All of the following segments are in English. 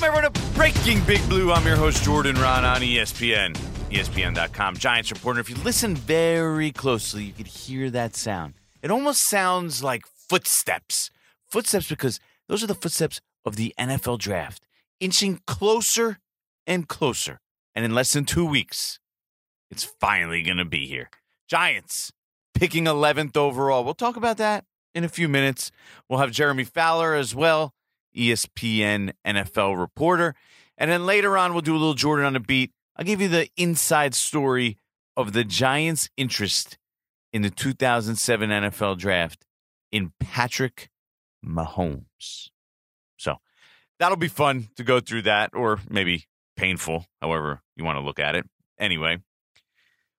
Welcome everyone to Breaking Big Blue. I'm your host Jordan Raanan on ESPN, ESPN.com. Giants reporter. If you listen very closely, you could hear that sound. It almost sounds like footsteps. Footsteps because those are the footsteps of the NFL draft, inching closer and closer. And in less than two weeks, it's finally going to be here. Giants picking 11th overall. We'll talk about that in a few minutes. We'll have Jeremy Fowler as well, ESPN NFL reporter. And then later on, we'll do a little Jordan on the beat. I'll give you the inside story of the Giants' interest in the 2007 NFL draft in Patrick Mahomes. So that'll be fun to go through that, or maybe painful, however you want to look at it. Anyway,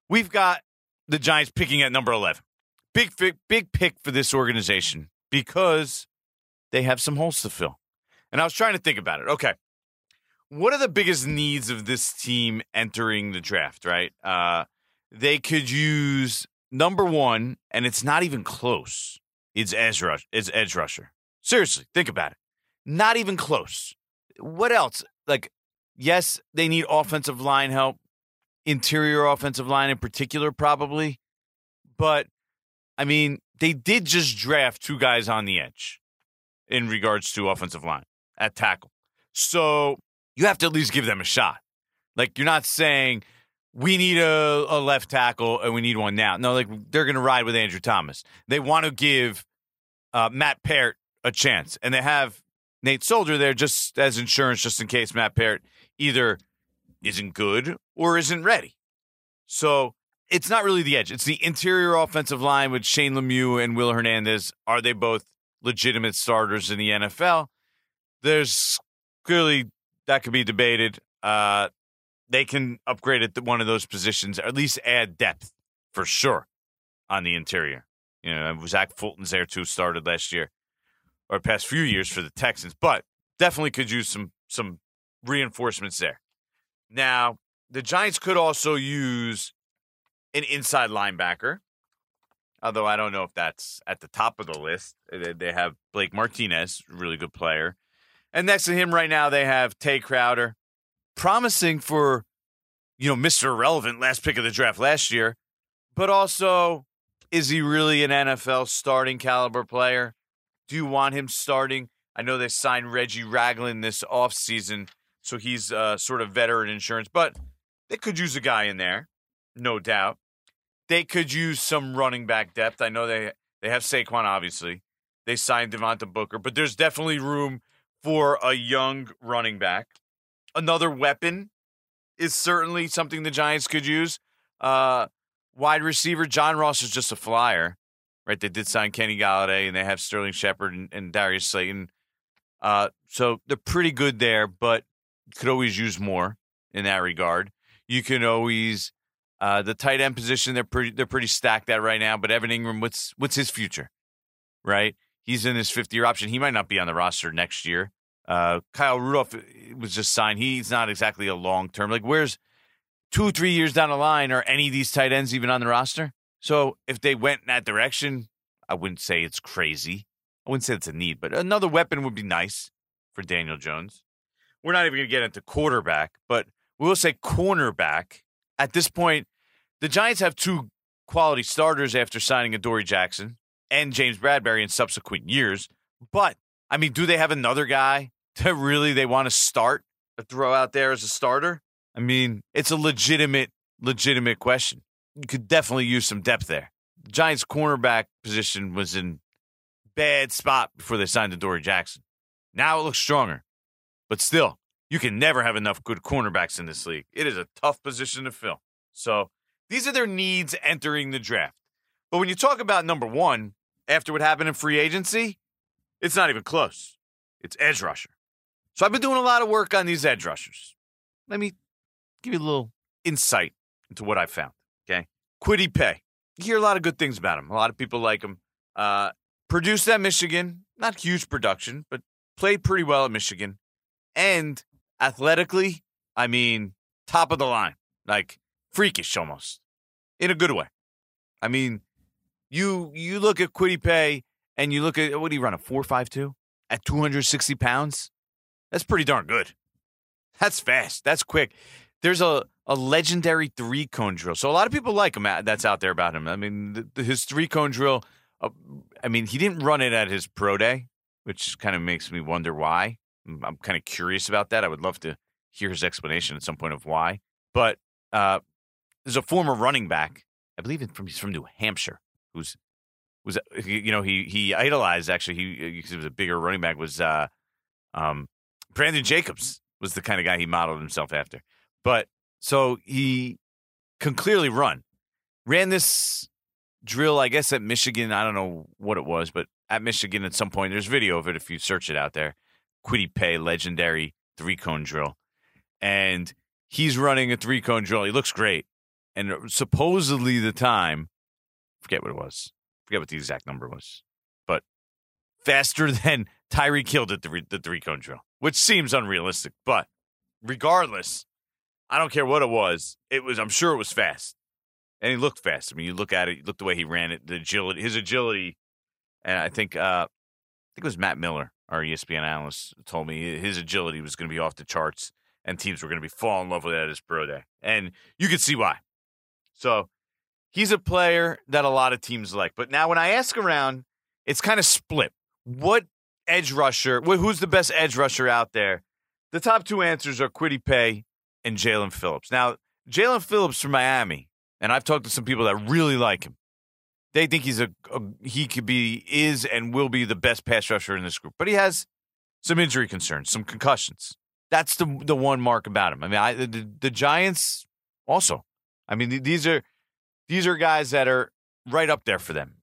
we've got the Giants picking at number 11. Big, big, big pick for this organization because they have some holes to fill. And I was trying to think about it. Okay. What are the biggest needs of this team entering the draft, right? Uh, they could use number one, and it's not even close. It's edge rush. It's edge rusher. Seriously, think about it. Not even close. What else? Like, yes, they need offensive line help, interior offensive line in particular, probably. But I mean, they did just draft two guys on the edge in regards to offensive line at tackle. So you have to at least give them a shot. Like you're not saying we need a, a left tackle and we need one now. No, like they're going to ride with Andrew Thomas. They want to give uh, Matt Peart a chance, and they have Nate Solder there just as insurance, just in case Matt Peart either isn't good or isn't ready. So it's not really the edge. It's the interior offensive line with Shane Lemieux and Will Hernandez. Are they both legitimate starters in the NFL? There's clearly that could be debated. Uh, they can upgrade at one of those positions, or at least add depth for sure on the interior. You know, Zach Fulton's there too, started last year or past few years for the Texans, but definitely could use some some reinforcements there. Now, the Giants could also use an inside linebacker, although I don't know if that's at the top of the list. They have Blake Martinez, really good player. And next to him right now, they have Tae Crowder, promising for, you know, Mr. Irrelevant, last pick of the draft last year, but also, is he really an NFL starting caliber player? Do you want him starting? I know they signed Reggie Ragland this offseason, so he's uh, sort of veteran insurance, but they could use a guy in there, no doubt. They could use some running back depth. I know they they have Saquon, obviously. They signed Devontae Booker, but there's definitely room for a young running back. Another weapon is certainly something the Giants could use. Uh, wide receiver John Ross is just a flyer, right? They did sign Kenny Golladay, and they have Sterling Shepard and, and Darius Slayton. Uh, so they're pretty good there, but could always use more in that regard. You can always uh, the tight end position. They're pretty they're pretty stacked at right now. But Evan Engram, what's what's his future? Right, he's in his fifth year option. He might not be on the roster next year. Uh, Kyle Rudolph was just signed. He's not exactly a long term. Like, where's two, three years down the line? Are any of these tight ends even on the roster? So if they went in that direction, I wouldn't say it's crazy. I wouldn't say it's a need, but another weapon would be nice for Daniel Jones. We're not even going to get into quarterback, but we will say cornerback. At this point, the Giants have two quality starters after signing Adoree Jackson and James Bradberry in subsequent years. But I mean, do they have another guy that really they want to start to throw out there as a starter? I mean, it's a legitimate, legitimate question. You could definitely use some depth there. The Giants' cornerback position was in bad spot before they signed Dory Jackson. Now it looks stronger, but still, you can never have enough good cornerbacks in this league. It is a tough position to fill. So these are their needs entering the draft. But when you talk about number one, after what happened in free agency, it's not even close. It's edge rusher. So I've been doing a lot of work on these edge rushers. Let me give you a little insight into what I found. Okay. Kwity Paye. You hear a lot of good things about him. A lot of people like him. Uh, produced at Michigan, not huge production, but played pretty well at Michigan. And athletically, I mean, top of the line, like freakish almost in a good way. I mean, you you look at Kwity Paye and you look at what do you run a four five two at two hundred sixty pounds? That's pretty darn good. That's fast. That's quick. There's a, a legendary three cone drill. So a lot of people like him. uh, That's out there about him. I mean, the, his three cone drill. Uh, I mean, he didn't run it at his pro day, which kind of makes me wonder why. I'm, I'm kind of curious about that. I would love to hear his explanation at some point of why. But uh, there's a former running back, I believe from he's from New Hampshire, who's was you know he he idolized actually he because he was a bigger running back was uh um Brandon Jacobs was the kind of guy he modeled himself after. But so he can clearly run. Ran this drill, I guess, at Michigan. I don't know what it was, but at Michigan at some point, there's video of it if you search it out there. Kwity Paye, legendary three cone drill. And he's running a three cone drill. He looks great. And supposedly the time, forget what it was, forget what the exact number was, but faster than Tyreek Hill did the, the three cone drill, which seems unrealistic. But regardless, I don't care what it was. It was, I'm sure it was fast. And he looked fast. I mean, you look at it, you look the way he ran it, the agility, his agility. And I think, uh, I think it was Matt Miller, our ESPN analyst, told me his agility was going to be off the charts and teams were going to be fall in love with it at his pro day. And you could see why. So he's a player that a lot of teams like. But now when I ask around, it's kind of split. What edge rusher, who's the best edge rusher out there? The top two answers are Kwity Paye and Jaelan Phillips. Now, Jaelan Phillips from Miami, and I've talked to some people that really like him. They think he's a, a he could be is and will be the best pass rusher in this group, but he has some injury concerns, some concussions. That's the the one mark about him. I mean, I, the, the Giants also. I mean, th- these are these are guys that are right up there for them.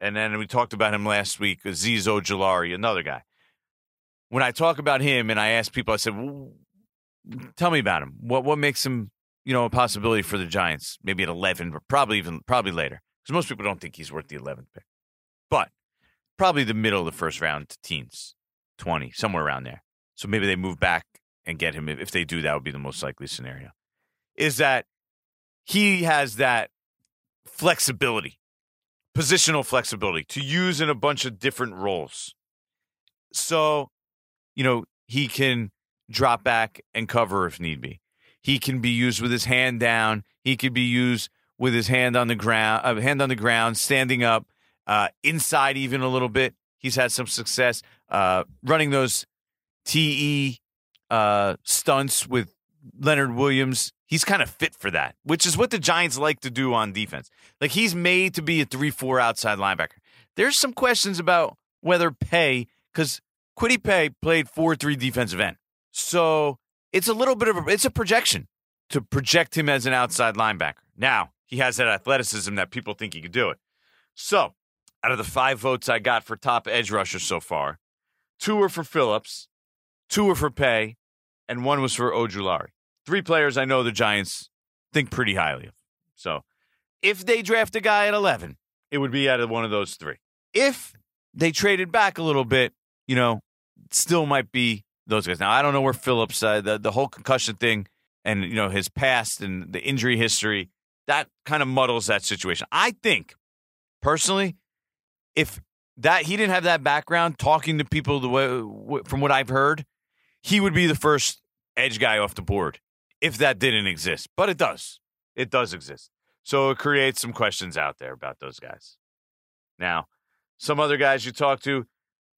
And then we talked about him last week, Azeez Ojulari, another guy. When I talk about him and I ask people, I said, well, "Tell me about him. What what makes him, you know, a possibility for the Giants? Maybe at eleven, but probably even probably later, because most people don't think he's worth the eleventh pick. But probably the middle of the first round to teens, twenty, somewhere around there. So maybe they move back and get him. If they do, that would be the most likely scenario. Is that he has that flexibility, positional flexibility to use in a bunch of different roles. So, you know, he can drop back and cover if need be. He can be used with his hand down. He could be used with his hand on the ground, uh, hand on the ground, standing up, uh, inside even a little bit. He's had some success uh, running those TE uh, stunts with Leonard Williams. He's kind of fit for that, which is what the Giants like to do on defense. Like he's made to be a 3 4 outside linebacker. There's some questions about whether Paye, because Kwity Paye played 4 3 defensive end. So it's a little bit of a, it's a projection to project him as an outside linebacker. Now, he has that athleticism that people think he could do it. So, out of the five votes I got for top edge rusher so far, two were for Phillips, two were for Paye, and one was for Ojulari. Three players I know the Giants think pretty highly of. So, if they draft a guy at 11, it would be out of one of those three. If they traded back a little bit, you know, still might be those guys. Now, I don't know where Phillips, uh, the, the whole concussion thing and, you know, his past and the injury history, that kind of muddles that situation. I think, personally, if that he didn't have that background talking to people the way, from what I've heard, he would be the first edge guy off the board if that didn't exist. But it does. It does exist. So it creates some questions out there about those guys. Now, some other guys you talk to,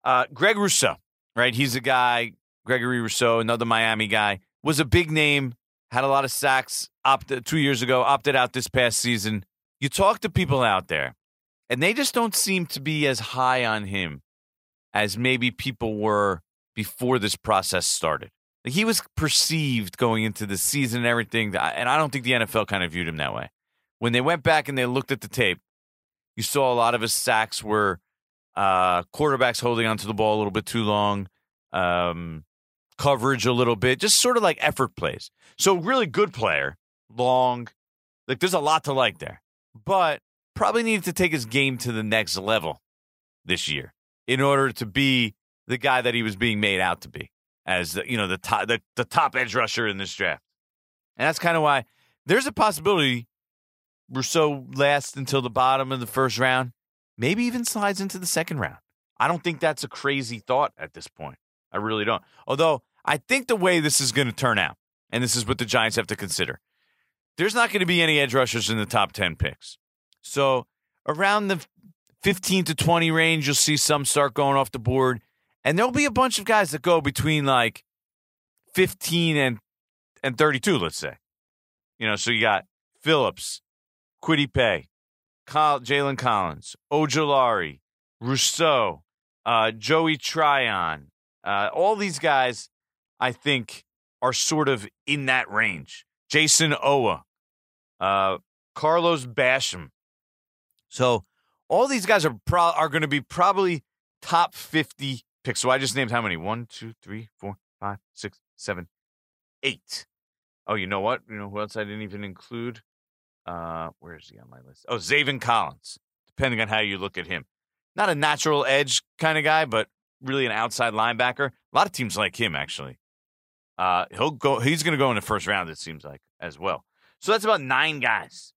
uh, Greg Rousseau, right? He's a guy, Gregory Rousseau, another Miami guy, was a big name, had a lot of sacks opted two years ago, opted out this past season. You talk to people out there, and they just don't seem to be as high on him as maybe people were before this process started. Like he was perceived going into the season and everything, and I don't think the NFL kind of viewed him that way. When they went back and they looked at the tape, you saw a lot of his sacks were uh, quarterbacks holding onto the ball a little bit too long, um, coverage a little bit, just sort of like effort plays. So really good player, long. Like there's a lot to like there, but probably needed to take his game to the next level this year in order to be the guy that he was being made out to be as the, you know the top the, the top edge rusher in this draft. And that's kind of why there's a possibility Rousseau lasts until the bottom of the first round, maybe even slides into the second round. I don't think that's a crazy thought at this point. I really don't. Although I think the way this is going to turn out, and this is what the Giants have to consider, there's not going to be any edge rushers in the top 10 picks. So around the 15 to 20 range, you'll see some start going off the board. And there'll be a bunch of guys that go between like 15 and, and 32, let's say. You know, so you got Phillips, Kwity Paye, Jalen Collins, Ojulari, Rousseau, uh, Joey Tryon. Uh, all these guys, I think, are sort of in that range. Jayson Oweh, uh, Carlos Basham. So all these guys are pro- are going to be probably top 50 picks. So I just named how many? One, two, three, four, five, six, seven, eight. Oh, you know what? You know who else I didn't even include? Uh, where is he on my list? Oh, Zaven Collins, depending on how you look at him. Not a natural edge kind of guy, but really an outside linebacker. A lot of teams like him, actually. Uh, he'll go. He's going to go in the first round. It seems like as well. So that's about nine guys.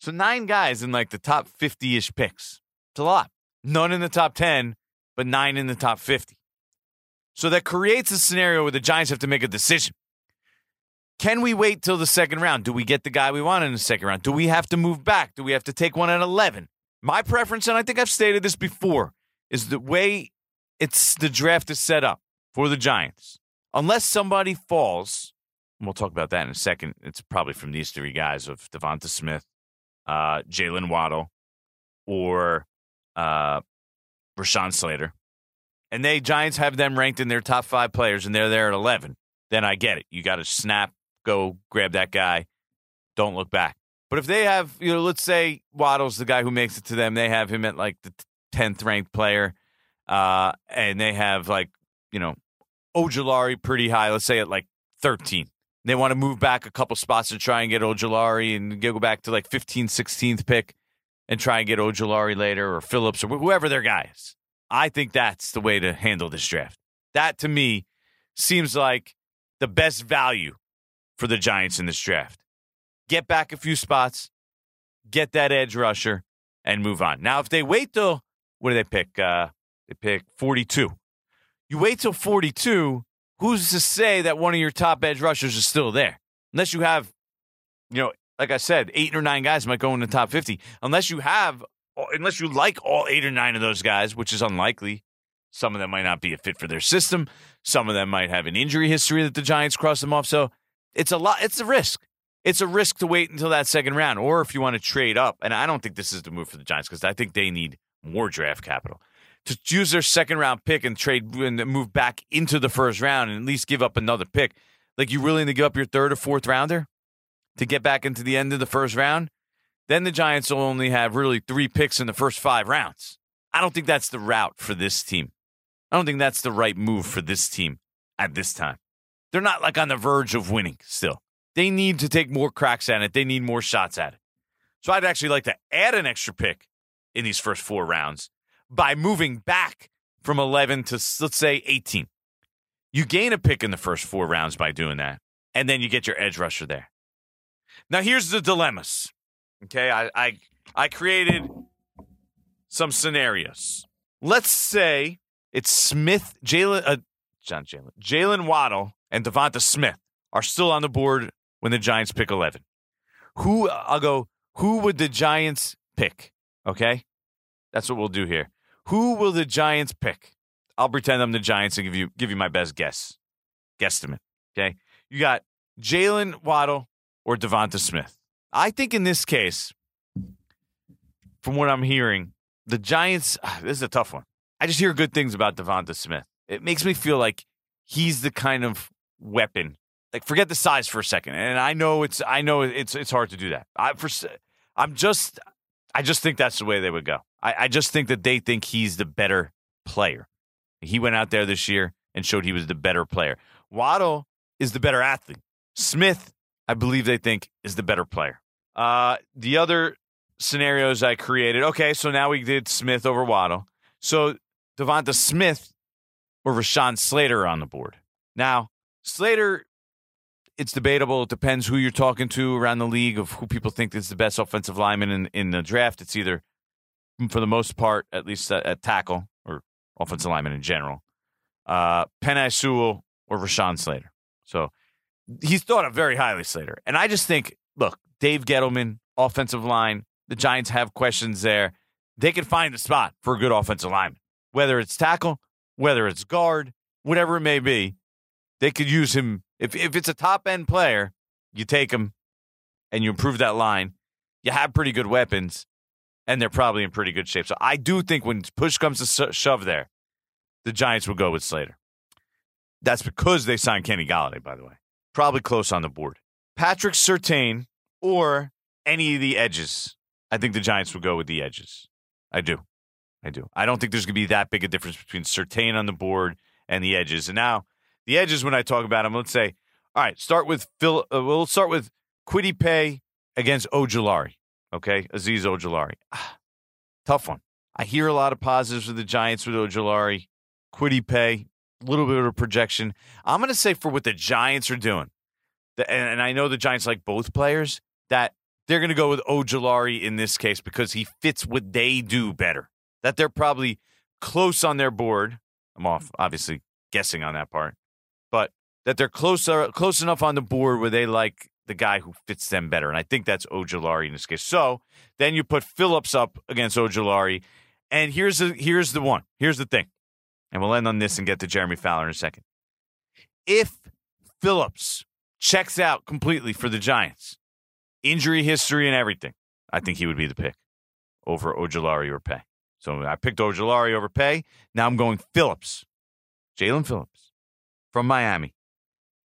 So nine guys in like the top fifty-ish picks. It's a lot. None in the top ten, but nine in the top fifty. So that creates a scenario where the Giants have to make a decision. Can we wait till the second round? Do we get the guy we want in the second round? Do we have to move back? Do we have to take one at 11? My preference, and I think I've stated this before, is the way it's the draft is set up for the Giants. Unless somebody falls, and we'll talk about that in a second. It's probably from these three guys of Devonta Smith, uh, Jaylen Waddle, or uh, Rashawn Slater. And they Giants have them ranked in their top five players, and they're there at eleven. Then I get it. You got to snap go grab that guy. Don't look back. But if they have, you know, let's say Waddle's the guy who makes it to them, they have him at like the 10th ranked player, uh, and they have like, you know, Ojulari pretty high, let's say at like 13. They want to move back a couple spots to try and get Ojulari and go back to like 15th, 16th pick and try and get Ojulari later or Phillips or whoever their guy is. I think that's the way to handle this draft. That to me seems like the best value for the Giants in this draft. Get back a few spots, get that edge rusher, and move on. Now, if they wait till what do they pick? Uh, they pick 42. You wait till 42. Who's to say that one of your top edge rushers is still there? Unless you have, you know, like I said, eight or nine guys might go in the top 50. Unless you have, uh, unless you like all eight or nine of those guys, which is unlikely. Some of them might not be a fit for their system. Some of them might have an injury history that the Giants cross them off. So it's a lot. It's a risk. It's a risk to wait until that second round, or if you want to trade up. And I don't think this is the move for the Giants because I think they need more draft capital to use their second round pick and trade and move back into the first round and at least give up another pick. Like you willing to give up your third or fourth rounder to get back into the end of the first round? Then the Giants will only have really three picks in the first five rounds. I don't think that's the route for this team. I don't think that's the right move for this team at this time. They're not like on the verge of winning still. They need to take more cracks at it. They need more shots at it. So I'd actually like to add an extra pick in these first four rounds by moving back from 11 to, let's say, 18. You gain a pick in the first four rounds by doing that, and then you get your edge rusher there. Now, here's the dilemmas. Okay, I, I, I created some scenarios. Let's say it's Smith, Jalen, uh, John Jalen, Jaylen Waddle and Devonta Smith are still on the board when the Giants pick 11. Who, I'll go, who would the Giants pick? Okay. That's what we'll do here. Who will the Giants pick? I'll pretend I'm the Giants and give you give you my best guess. Guesstimate. Okay. You got Jaylen Waddle or Devonta Smith. I think in this case, from what I'm hearing, the Giants, ah, this is a tough one. I just hear good things about Devonta Smith. It makes me feel like he's the kind of weapon. Like forget the size for a second. And I know it's I know it's it's hard to do that. I for I'm just I just think that's the way they would go. I, I just think that they think he's the better player. He went out there this year and showed he was the better player. Waddle is the better athlete. Smith, I believe they think is the better player. Uh, the other scenarios I created. Okay, so now we did Smith over Waddle. So Devonta Smith or Rashawn Slater on the board. Now, Slater, it's debatable. It depends who you're talking to around the league of who people think is the best offensive lineman in, in the draft. It's either, for the most part, at least at, tackle or offensive lineman in general, uh, Penei Sewell or Rashawn Slater. So he's thought of very highly, Slater. And I just think, look, Dave Gettleman, offensive line, the Giants have questions there. They can find a spot for a good offensive lineman, whether it's tackle, whether it's guard, whatever it may be. They could use him. If, if it's a top end player, you take him and you improve that line. You have pretty good weapons, and they're probably in pretty good shape. So I do think when push comes to shove there, the Giants will go with Slater. That's because they signed Kenny Golladay, by the way. Probably close on the board. Patrick Surtain or any of the edges. I think the Giants will go with the edges. I do. I do. I don't think there's going to be that big a difference between Surtain on the board and the edges. And now, the edges, when I talk about them, let's say, all right, start with Phil. Uh, we'll start with Kwity Paye against Ojulari. Okay, Azeez Ojulari. Ah, tough one. I hear a lot of positives for the Giants with Ojulari. Kwity Paye, a little bit of a projection. I'm going to say for what the Giants are doing, and I know the Giants like both players, that they're going to go with Ojulari in this case because he fits what they do better. That they're probably close on their board. I'm off, obviously guessing on that part, but that they're close close enough on the board where they like the guy who fits them better. And I think that's Ojulari in this case. So then you put Phillips up against Ojulari. And here's the here's the one. Here's the thing. And we'll end on this and get to Jeremy Fowler in a second. If Phillips checks out completely for the Giants, injury history and everything, I think he would be the pick over Ojulari or Paye. So I picked Ojulari over Paye. Now I'm going Phillips, Jaelan Phillips from Miami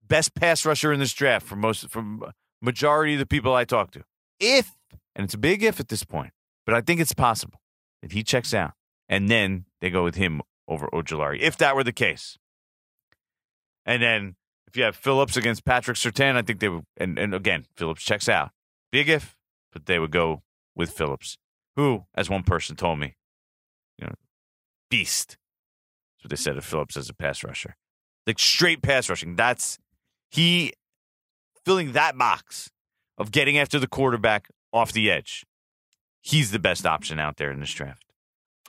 best pass rusher in this draft from most from majority of the people I talk to. If and it's a big if at this point, but I think it's possible that he checks out and then they go with him over Ojulari. If that were the case, and then if you have Phillips against Patrick Surtain, I think they would. And, and again, Phillips checks out. Big if, but they would go with Phillips, who, as one person told me, you know, beast. That's what they said of Phillips as a pass rusher. Like straight pass rushing. That's he filling that box of getting after the quarterback off the edge. He's the best option out there in this draft.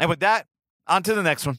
And with that, on to the next one.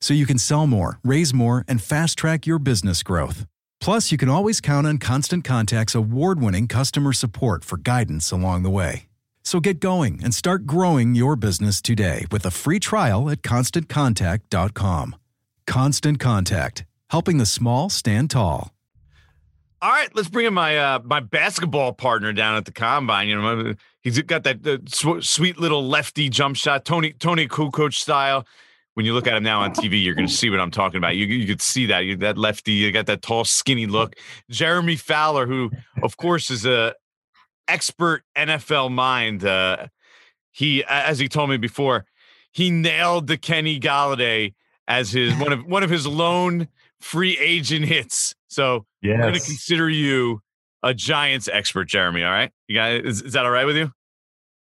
So you can sell more, raise more, and fast track your business growth. Plus, you can always count on Constant Contact's award winning customer support for guidance along the way. So get going and start growing your business today with a free trial at constantcontact.com. Constant Contact, helping the small stand tall. All right, let's bring in my uh, my basketball partner down at the combine. You know, he's got that uh, sw- sweet little lefty jump shot, Tony Toni Kukoc style. When you look at him now on TV, you're going to see what I'm talking about. You you could see that you, that lefty, you got that tall, skinny look. Jeremy Fowler, who of course is a expert NFL mind. Uh, he, as he told me before, he nailed the Kenny Golladay as his one of one of his lone free agent hits. So yes. we're going to consider you a Giants expert, Jeremy. All right, you guys, is, is that all right with you?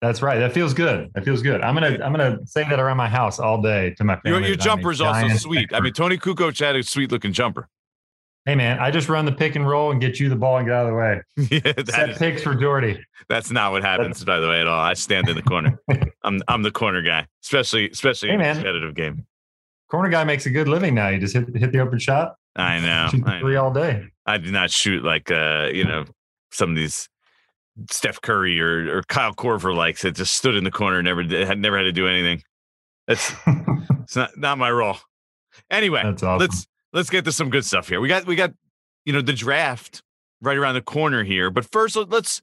That's right. That feels good. That feels good. I'm gonna I'm gonna say that around my house all day to my family. Your, your jumper is also sweet. I mean, Toni Kukoc had a sweet looking jumper. Hey man, I just run the pick and roll and get you the ball and get out of the way. yeah, Set is, picks for Jordy. That's not what happens, by the way, at all. I stand in the corner. I'm I'm the corner guy, especially especially hey, in a competitive game. Corner guy makes a good living now. You just hit hit the open shot. I know. Shoot I three know. all day. I do not shoot like uh, you know, some of these Steph Curry or or Kyle Korver likes that Just stood in the corner, and never had never had to do anything. That's it's not not my role. Anyway, awesome. let's let's get to some good stuff here. We got we got you know the draft right around the corner here, but first let's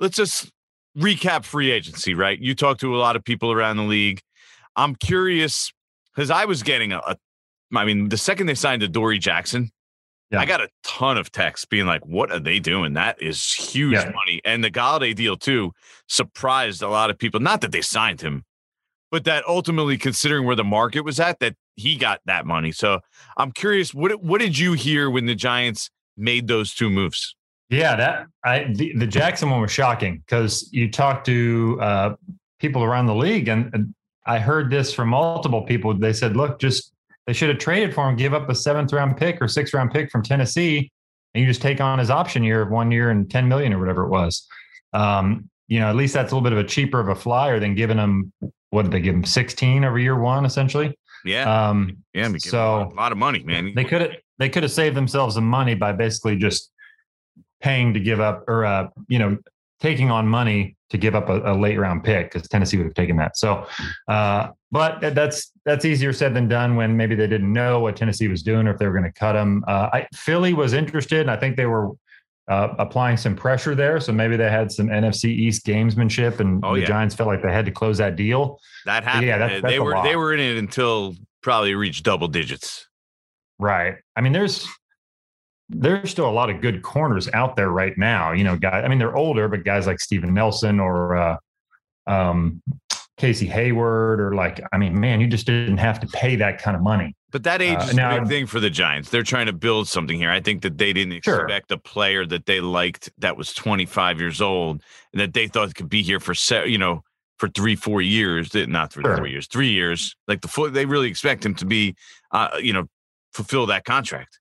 let's just recap free agency. Right, you talked to a lot of people around the league. I'm curious because I was getting a, a, I mean, the second they signed to Dory Jackson, yeah. I got a ton of texts being like, "What are they doing? That is huge yeah. money." And the Golladay deal too surprised a lot of people. Not that they signed him, but that ultimately, considering where the market was at, that he got that money. So I'm curious, what what did you hear when the Giants made those two moves? Yeah, that I the, the Jackson one was shocking because you talk to uh, people around the league, and, and I heard this from multiple people. They said, "Look, just they should have traded for him, give up a seventh round pick or sixth round pick from Tennessee, and you just take on his option year of one year and ten million or whatever it was." Um, you know, at least that's a little bit of a cheaper of a flyer than giving him what did they give him sixteen over year one essentially. Yeah. Um, yeah. So a lot of money, man. They could have they could have saved themselves some money by basically just paying to give up or uh, you know taking on money to give up a, a late round pick because Tennessee would have taken that. So, uh, but that's that's easier said than done when maybe they didn't know what Tennessee was doing or if they were going to cut him. Uh, I, Philly was interested, and I think they were uh, applying some pressure there. So maybe they had some NFC East gamesmanship, and oh, the yeah. Giants felt like they had to close that deal. That happened. But yeah, that's, that's they were they were in it until probably reached double digits. Right. I mean, there's there's still a lot of good corners out there right now. You know, guys. I mean, they're older, but guys like Steven Nelson or uh, um, Casey Hayward, or like, I mean, man, you just didn't have to pay that kind of money. But that age uh, is now, a big thing for the Giants. They're trying to build something here. I think that they didn't expect sure. a player that they liked that was 25 years old and that they thought could be here for, you know, for three, four years. Not for sure. three years, three years. Like the they really expect him to be, uh, you know, fulfill that contract.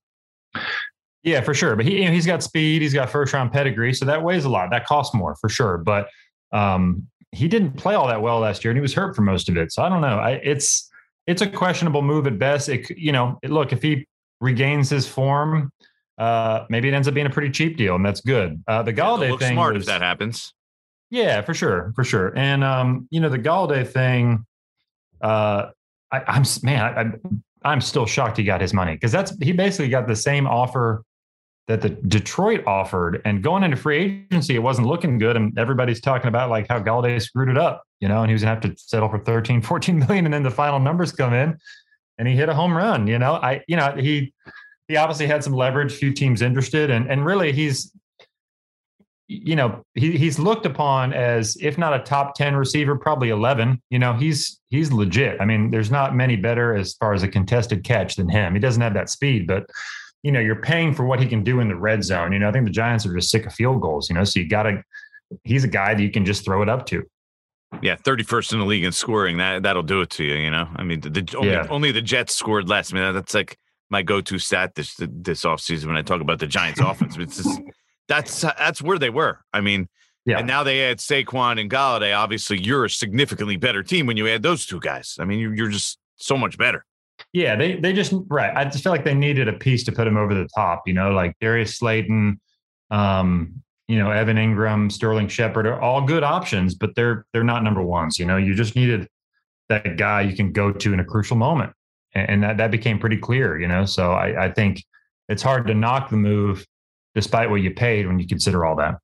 Yeah, for sure. But he, you know, he's got speed. He's got first round pedigree, so that weighs a lot. That costs more for sure. But um, he didn't play all that well last year, and he was hurt for most of it. So I don't know. I, it's it's a questionable move at best. It, you know, it, look if he regains his form, uh, maybe it ends up being a pretty cheap deal, and that's good. Uh, the Golladay yeah, thing, smart was, if that happens. Yeah, for sure, for sure. And um, you know, the Golladay thing, uh, I, am man, I, I'm I'm still shocked he got his money because that's he basically got the same offer that the Detroit offered. And going into free agency, it wasn't looking good. And everybody's talking about like how Golladay screwed it up, you know, and he was gonna have to settle for 13, 14 million. And then the final numbers come in and he hit a home run. You know, I, you know, he he obviously had some leverage, few teams interested, and and really he's you know he, he's looked upon as if not a top 10 receiver probably 11 you know he's he's legit i mean there's not many better as far as a contested catch than him he doesn't have that speed but you know, you're paying for what he can do in the red zone. You know, I think the Giants are just sick of field goals, you know, so you got to, he's a guy that you can just throw it up to. Yeah, 31st in the league in scoring. That that'll do it to you, you know. I mean, the, the only, yeah. only the Jets scored less. I mean, that's like my go-to stat this this offseason when I talk about the Giants offense. It's just, that's that's where they were. I mean, yeah. And now they add Saquon and Golladay. Obviously, you're a significantly better team when you add those two guys. I mean, you're, you're just so much better. Yeah, they they just right. I just feel like they needed a piece to put him over the top. You know, like Darius Slayton, um, you know, Evan Engram, Sterling Shepard are all good options, but they're they're not number ones. You know, you just needed that guy you can go to in a crucial moment, and, and that that became pretty clear. You know, so I, I think it's hard to knock the move despite what you paid when you consider all that.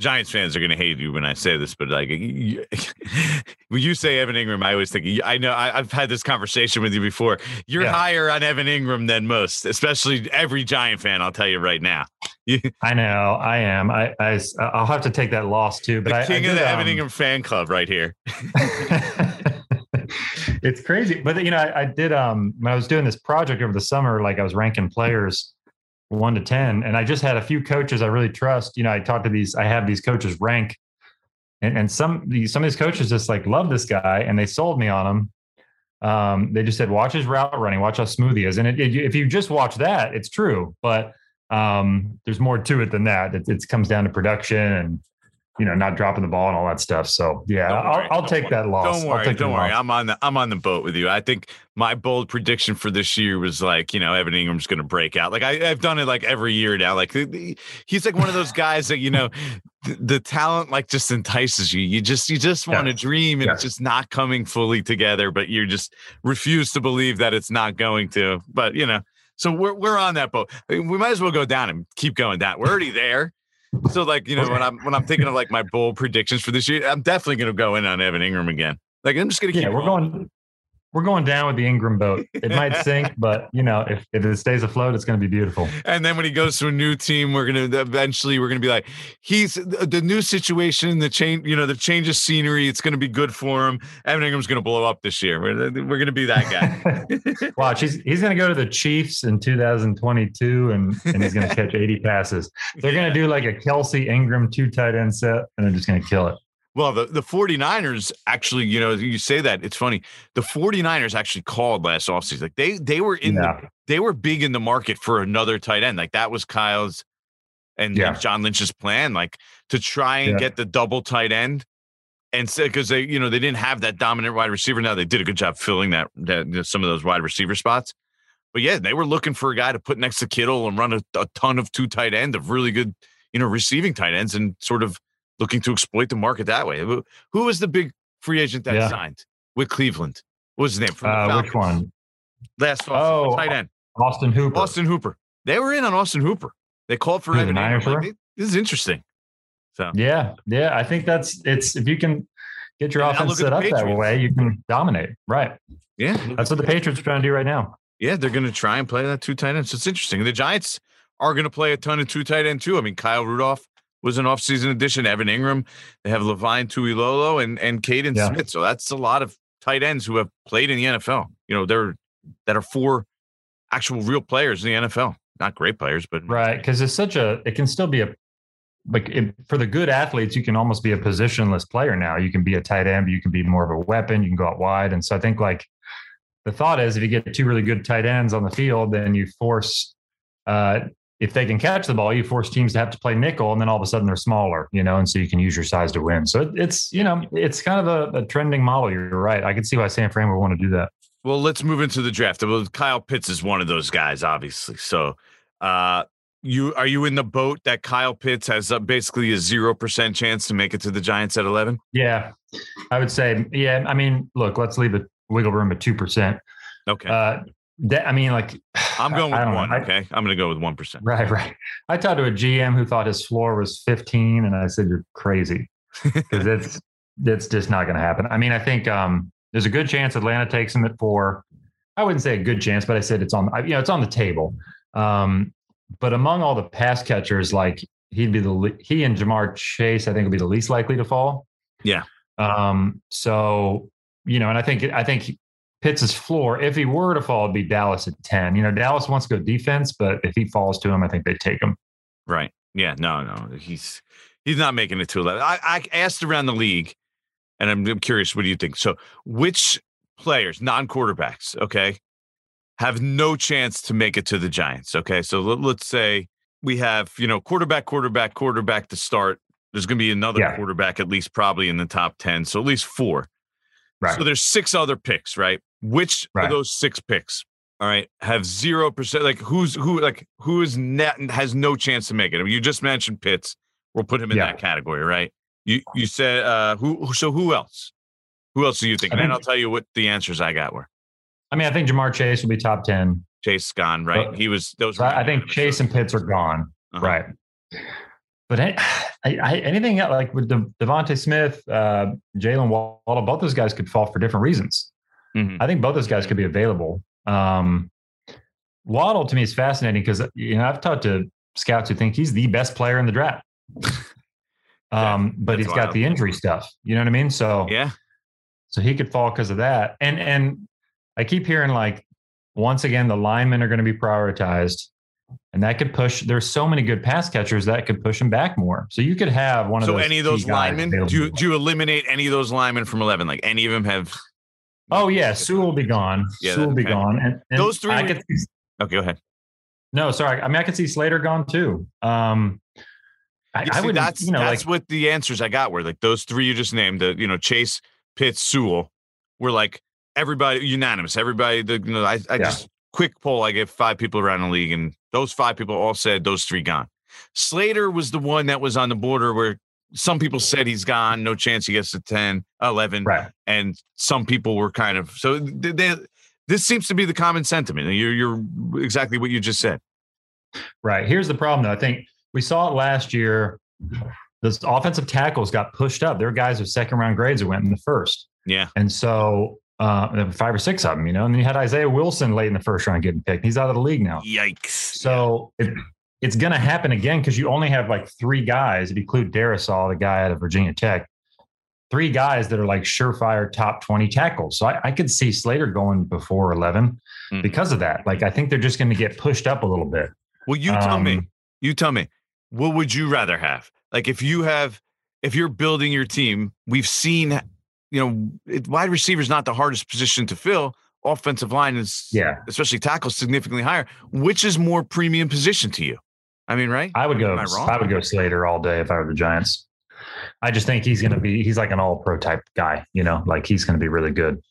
Giants fans are going to hate you when I say this, but like you, when you say Evan Engram, I always think I know I, have had this conversation with you before. You're yeah. higher on Evan Engram than most, especially every Giant fan. I'll tell you right now. I know I am. I, I will have to take that loss too. But the king I of the um, Evan Engram fan club right here. it's crazy, but you know I, I did um when I was doing this project over the summer, like I was ranking players one to 10. And I just had a few coaches I really trust. You know, I talk to these, I have these coaches rank and, and some, some of these coaches just like love this guy and they sold me on him. Um, they just said, watch his route running, watch how smooth he is. And it, it, if you just watch that, it's true, but um, there's more to it than that. It, it comes down to production and you know, not dropping the ball and all that stuff. So yeah, I'll, I'll take worry. that loss. Don't worry, don't worry. Loss. I'm on the I'm on the boat with you. I think my bold prediction for this year was like, you know, Evan Engram's going to break out. Like I, have done it like every year now. Like he's like one of those guys that you know, the, the talent like just entices you. You just you just want to yeah. dream, and yeah. it's just not coming fully together. But you just refuse to believe that it's not going to. But you know. So we're we're on that boat. We might as well go down and keep going down. We're already there. So like you know when I'm when I'm thinking of like my bold predictions for this year, I'm definitely going to go in on Evan Engram again. Like I'm just going to keep. Yeah, we're going. We're going down with the Engram boat. It might sink, but you know, if, if it stays afloat, it's going to be beautiful. And then when he goes to a new team, we're gonna eventually we're gonna be like, he's the new situation, the change, you know, the change of scenery. It's gonna be good for him. Evan Engram's gonna blow up this year. We're, we're gonna be that guy. Watch, he's he's gonna go to the Chiefs in 2022, and and he's gonna catch 80 passes. They're gonna do like a Kelce Engram two tight end set, and they're just gonna kill it. Well, the, the 49ers actually, you know, you say that it's funny. The 49ers actually called last offseason. Like they they were in yeah. the they were big in the market for another tight end. Like that was Kyle's and, yeah. John Lynch's plan, like to try and yeah. get the double tight end. And so because they, you know, they didn't have that dominant wide receiver. Now they did a good job filling that, that you know, some of those wide receiver spots. But yeah, they were looking for a guy to put next to Kittle and run a, a ton of two tight end of really good, you know, receiving tight ends and sort of looking to exploit the market that way. Who, was the big free agent that yeah. signed with Cleveland? What was his name? From uh, which one? Last oh, tight end. Austin Hooper. Austin Hooper. They were in on Austin Hooper. They called for Evan like, This is interesting. So yeah, yeah, I think that's it's if you can get your offense set up Patriots. that way, you can dominate. Right. Yeah, that's what the Patriots are trying to do right now. Yeah, they're going to try and play that two tight end. So it's interesting. The Giants are going to play a ton of two tight end too. I mean, Kyle Rudolph was an offseason addition. Evan Engram, They have Levine Toilolo and and Kaden yeah. Smith. So that's a lot of tight ends who have played in the NFL. You know, they're that are four actual real players in the NFL. Not great players, but right because it's such a. It can still be a like it, for the good athletes, you can almost be a positionless player now. You can be a tight end, but you can be more of a weapon. You can go out wide, and so I think like the thought is if you get two really good tight ends on the field, then you force uh, if they can catch the ball, you force teams to have to play nickel, and then all of a sudden they're smaller, you know, and so you can use your size to win. So it's you know it's kind of a, a trending model. You're right. I can see why San Fran would want to do that. Well, let's move into the draft. Well, Kyle Pitts is one of those guys, obviously. So, uh, you are you in the boat that Kyle Pitts has basically a zero percent chance to make it to the Giants at eleven? Yeah, I would say. Yeah, I mean, look, let's leave the wiggle room at two percent. Okay. Uh, that, I mean, like I'm going with one. okay, I'm going to go with one percent. Right, right. I talked to a GM who thought his floor was 15, and I said, "You're crazy," because it's that's just not going to happen. I mean, I think um, there's a good chance Atlanta takes him at four. I wouldn't say a good chance, but I said it's on. You know, it's on the table. Um, but among all the pass catchers, like he'd be the he and Ja'Marr Chase, I think would be the least likely to fall. Yeah. Um. So you know, and I think I think Pitts' floor, if he were to fall, it'd be Dallas at 10. You know, Dallas wants to go defense, but if he falls to him, I think they take him. Right. Yeah. No, no. He's he's not making it to 11. I, I asked around the league, and I'm, I'm curious, what do you think? So, which players, non quarterbacks, okay, have no chance to make it to the Giants? Okay. So let, us say we have, you know, quarterback, quarterback, quarterback to start. There's going to be another yeah. quarterback, at least probably in the top 10. So at least four. Right. So there's six other picks, right? Which right. of those six picks, all right, have zero percent? Like who's who? Like who is net has no chance to make it? I mean, you just mentioned Pitts. We'll put him in yeah. that category, right? You you said uh who? So who else? Who else do you think? And think, I'll tell you what the answers I got were. I mean, I think Ja'Marr Chase will be top ten. Chase gone, right? But, he was those. I think Chase and Pitts are gone, uh-huh. right? But I, I, anything like with De, DeVonta Smith, uh, Jaylen Waddle, both those guys could fall for different reasons. Mm-hmm. I think both those guys could be available. Um, Waddle to me is fascinating because you know I've talked to scouts who think he's the best player in the draft. um, but he's wild. got the injury stuff. You know what I mean? So yeah, so he could fall because of that. And and I keep hearing like once again the linemen are going to be prioritized, and that could push. There's so many good pass catchers that could push him back more. So you could have one of so those. So any of those linemen? Do you, do you eliminate any of those linemen from eleven? Like any of them have Oh yeah, Sue will be gone. Yeah, Sue will be okay. gone. And, and, those three. I could see, okay, go ahead. No, sorry. I mean, I could see Slater gone too. Um, I, see, I would. That's you know, that's like, what the answers I got were. Like those three you just named. The you know Chase, Pitts, Sewell were like everybody unanimous. Everybody. The you know I I yeah. just quick poll. I get five people around the league, and those five people all said those three gone. Slater was the one that was on the border where some people said he's gone, no chance he gets to 10, 11. Right. And some people were kind of so they, this seems to be the common sentiment. You're, you're exactly what you just said. Right. Here's the problem, though. I think we saw it last year. The offensive tackles got pushed up. There were guys with second round grades that went in the first. Yeah. And so uh, five or six of them, you know. And then you had Isaiah Wilson late in the first round getting picked. He's out of the league now. Yikes! So it, it's going to happen again because you only have like three guys. If you include Darrisaw, the guy out of Virginia Tech, three guys that are like surefire top twenty tackles. So I, I could see Slater going before 11 Mhm. because of that. Like I think they're just going to get pushed up a little bit. Well, you tell me. Um, You tell me. What would you rather have? Like if you have, if you're building your team, we've seen, you know, it, wide receiver is not the hardest position to fill. Offensive line is, Yeah, especially tackle, significantly higher. Which is more premium position to you? I mean, right? I would go. I? I would go Slater all day if I were the Giants. I just think he's going to be. He's like an all pro type guy. You know, like he's going to be really good.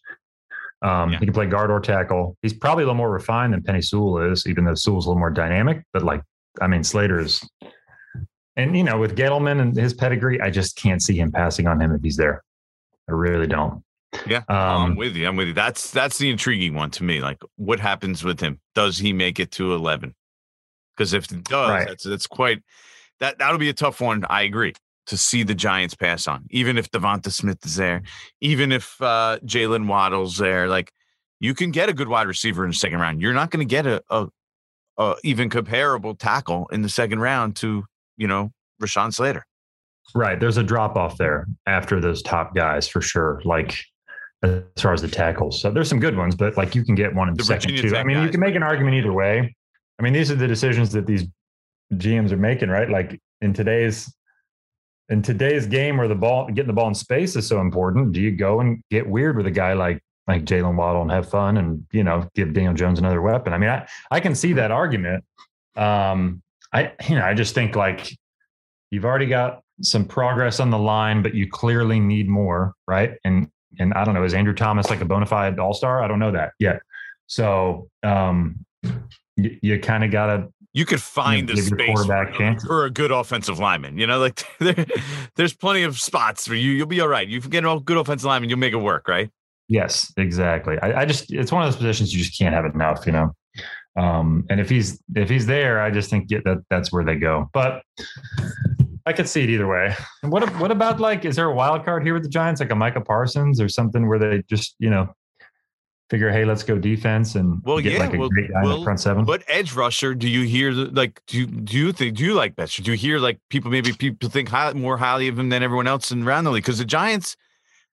Um, Yeah. He can play guard or tackle. He's probably a little more refined than Penei Sewell is, even though Sewell's a little more dynamic. But like, I mean, Slater is. And you know, with Gettleman and his pedigree, I just can't see him passing on him if he's there. I really don't. Yeah, I'm Um, with you. I'm with you. That's that's the intriguing one to me. Like, what happens with him? Does he make it to eleven? Because if it does, Right. that's that's quite that that'll be a tough one. I agree to see the Giants pass on, even if Devonta Smith is there, even if uh, Jaylen Waddle's there. Like, you can get a good wide receiver in the second round. You're not going to get a, a a even comparable tackle in the second round to you know Rashawn Slater. Right. There's a drop off there after those top guys for sure. Like as far as the tackles. So there's some good ones, but like you can get one in The the second Virginia too. I mean, you can make an argument either way. I mean, these are the decisions that these GMs are making, right? Like in today's in today's game where the ball getting the ball in space is so important, do you go and get weird with a guy like like Jaylen Waddle and have fun and you know give Daniel Jones another weapon? I mean, I I can see that argument. Um, I you know I just think like you've already got some progress on the line, but you clearly need more, right? And and I don't know, is Andrew Thomas like a bona fide all star? I don't know that yet. So um, you, you kind of got to you could find the give your space quarterback for, for a good offensive lineman. You know, like there, there's plenty of spots for you you'll be all right. You can get a good offensive lineman, you'll make it work, right? Yes, exactly. I, I just it's one of those positions you just can't have enough, you know. Um, and if he's if he's there, I just think yeah, that that's where they go. But I could see it either way. And what what about like is there a wild card here with the Giants, like a Micah Parsons or something where they just you know figure, hey, let's go defense and Well, get yeah, like a well- great guy in the front seven. What edge rusher do you hear? Like, do you, do you think do you like Betcher? Do you hear like people maybe people think high, more highly of him than everyone else in around the league? Because the Giants,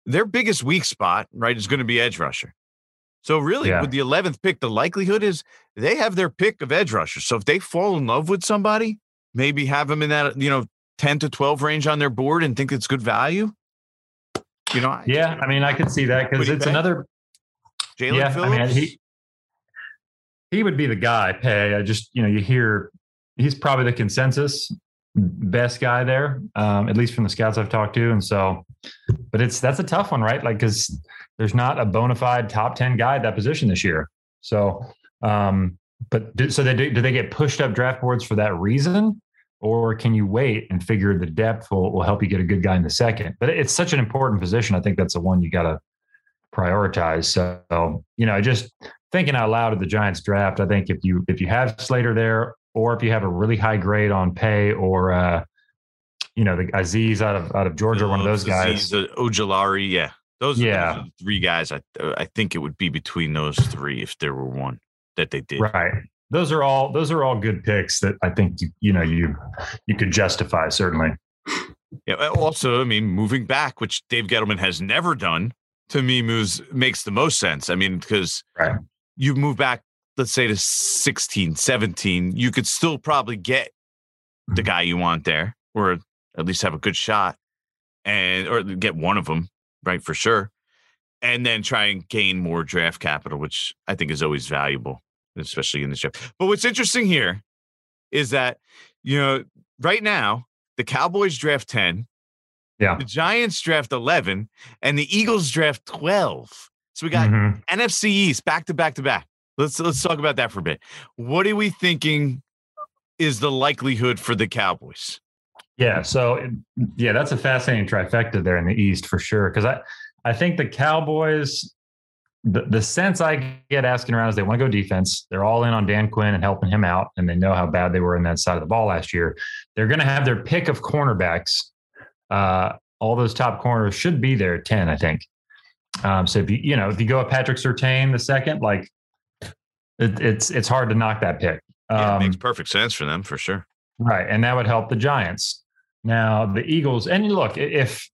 their biggest weak spot, right, is going to be edge rusher. So really, Yeah. with the eleventh pick, the likelihood is they have their pick of edge rushers. So if they fall in love with somebody, maybe have them in that you know ten to twelve range on their board and think it's good value. You know, I- yeah, I mean, I could see that because it's another Jaelan yeah, Phillips. I mean, he he would be the guy. Paye. I just you know you hear he's probably the consensus best guy there, um, at least from the scouts I've talked to. And so, but it's that's a tough one, right? Like because there's not a bona fide top ten guy at that position this year. So, um, but do, so they do, do they get pushed up draft boards for that reason? Or can you wait and figure the depth will, will help you get a good guy in the second? But it's such an important position. I think that's the one you got to prioritize. So, you know, just thinking out loud of the Giants draft, I think if you if you have Slater there, or if you have a really high grade on Paye, or uh, you know, the Azeez out of out of Georgia, one of those guys. Azeez, uh, Ojulari, yeah, those, Yeah. those three guys. I I think it would be between those three if there were one that they did. Right. Those are all those are all good picks that I think you you know you you could justify certainly. Yeah. uh, Also, I mean, moving back, which Dave Gettleman has never done, to me moves makes the most sense. I mean, because Right. you move back, let's say to 16, 17, you could still probably get the Mhm. guy you want there, or at least have a good shot, and or get one of them, right, for sure. And then try and gain more draft capital, which I think is always valuable, especially in this draft. But what's interesting here is that, you know, right now, the Cowboys draft 10, Yeah. the Giants draft 11, and the Eagles draft 12. So we got Mhm. NFC East back to back to back. Let's let's talk about that for a bit. What are we thinking is the likelihood for the Cowboys? Yeah. So yeah, that's a fascinating trifecta there in the East for sure. Because I I think the Cowboys. The, the sense I get asking around is they want to go defense. They're all in on Dan Quinn and helping him out, and they know how bad they were in that side of the ball last year. They're going to have their pick of cornerbacks. Uh, all those top corners should be there at ten, I think. Um, so if you you know if you go with Patrick Surtain the second, like it, it's it's hard to knock that pick. Yeah, Um, it makes perfect sense for them for sure. Right. And that would help the Giants. Now, the Eagles, and look, if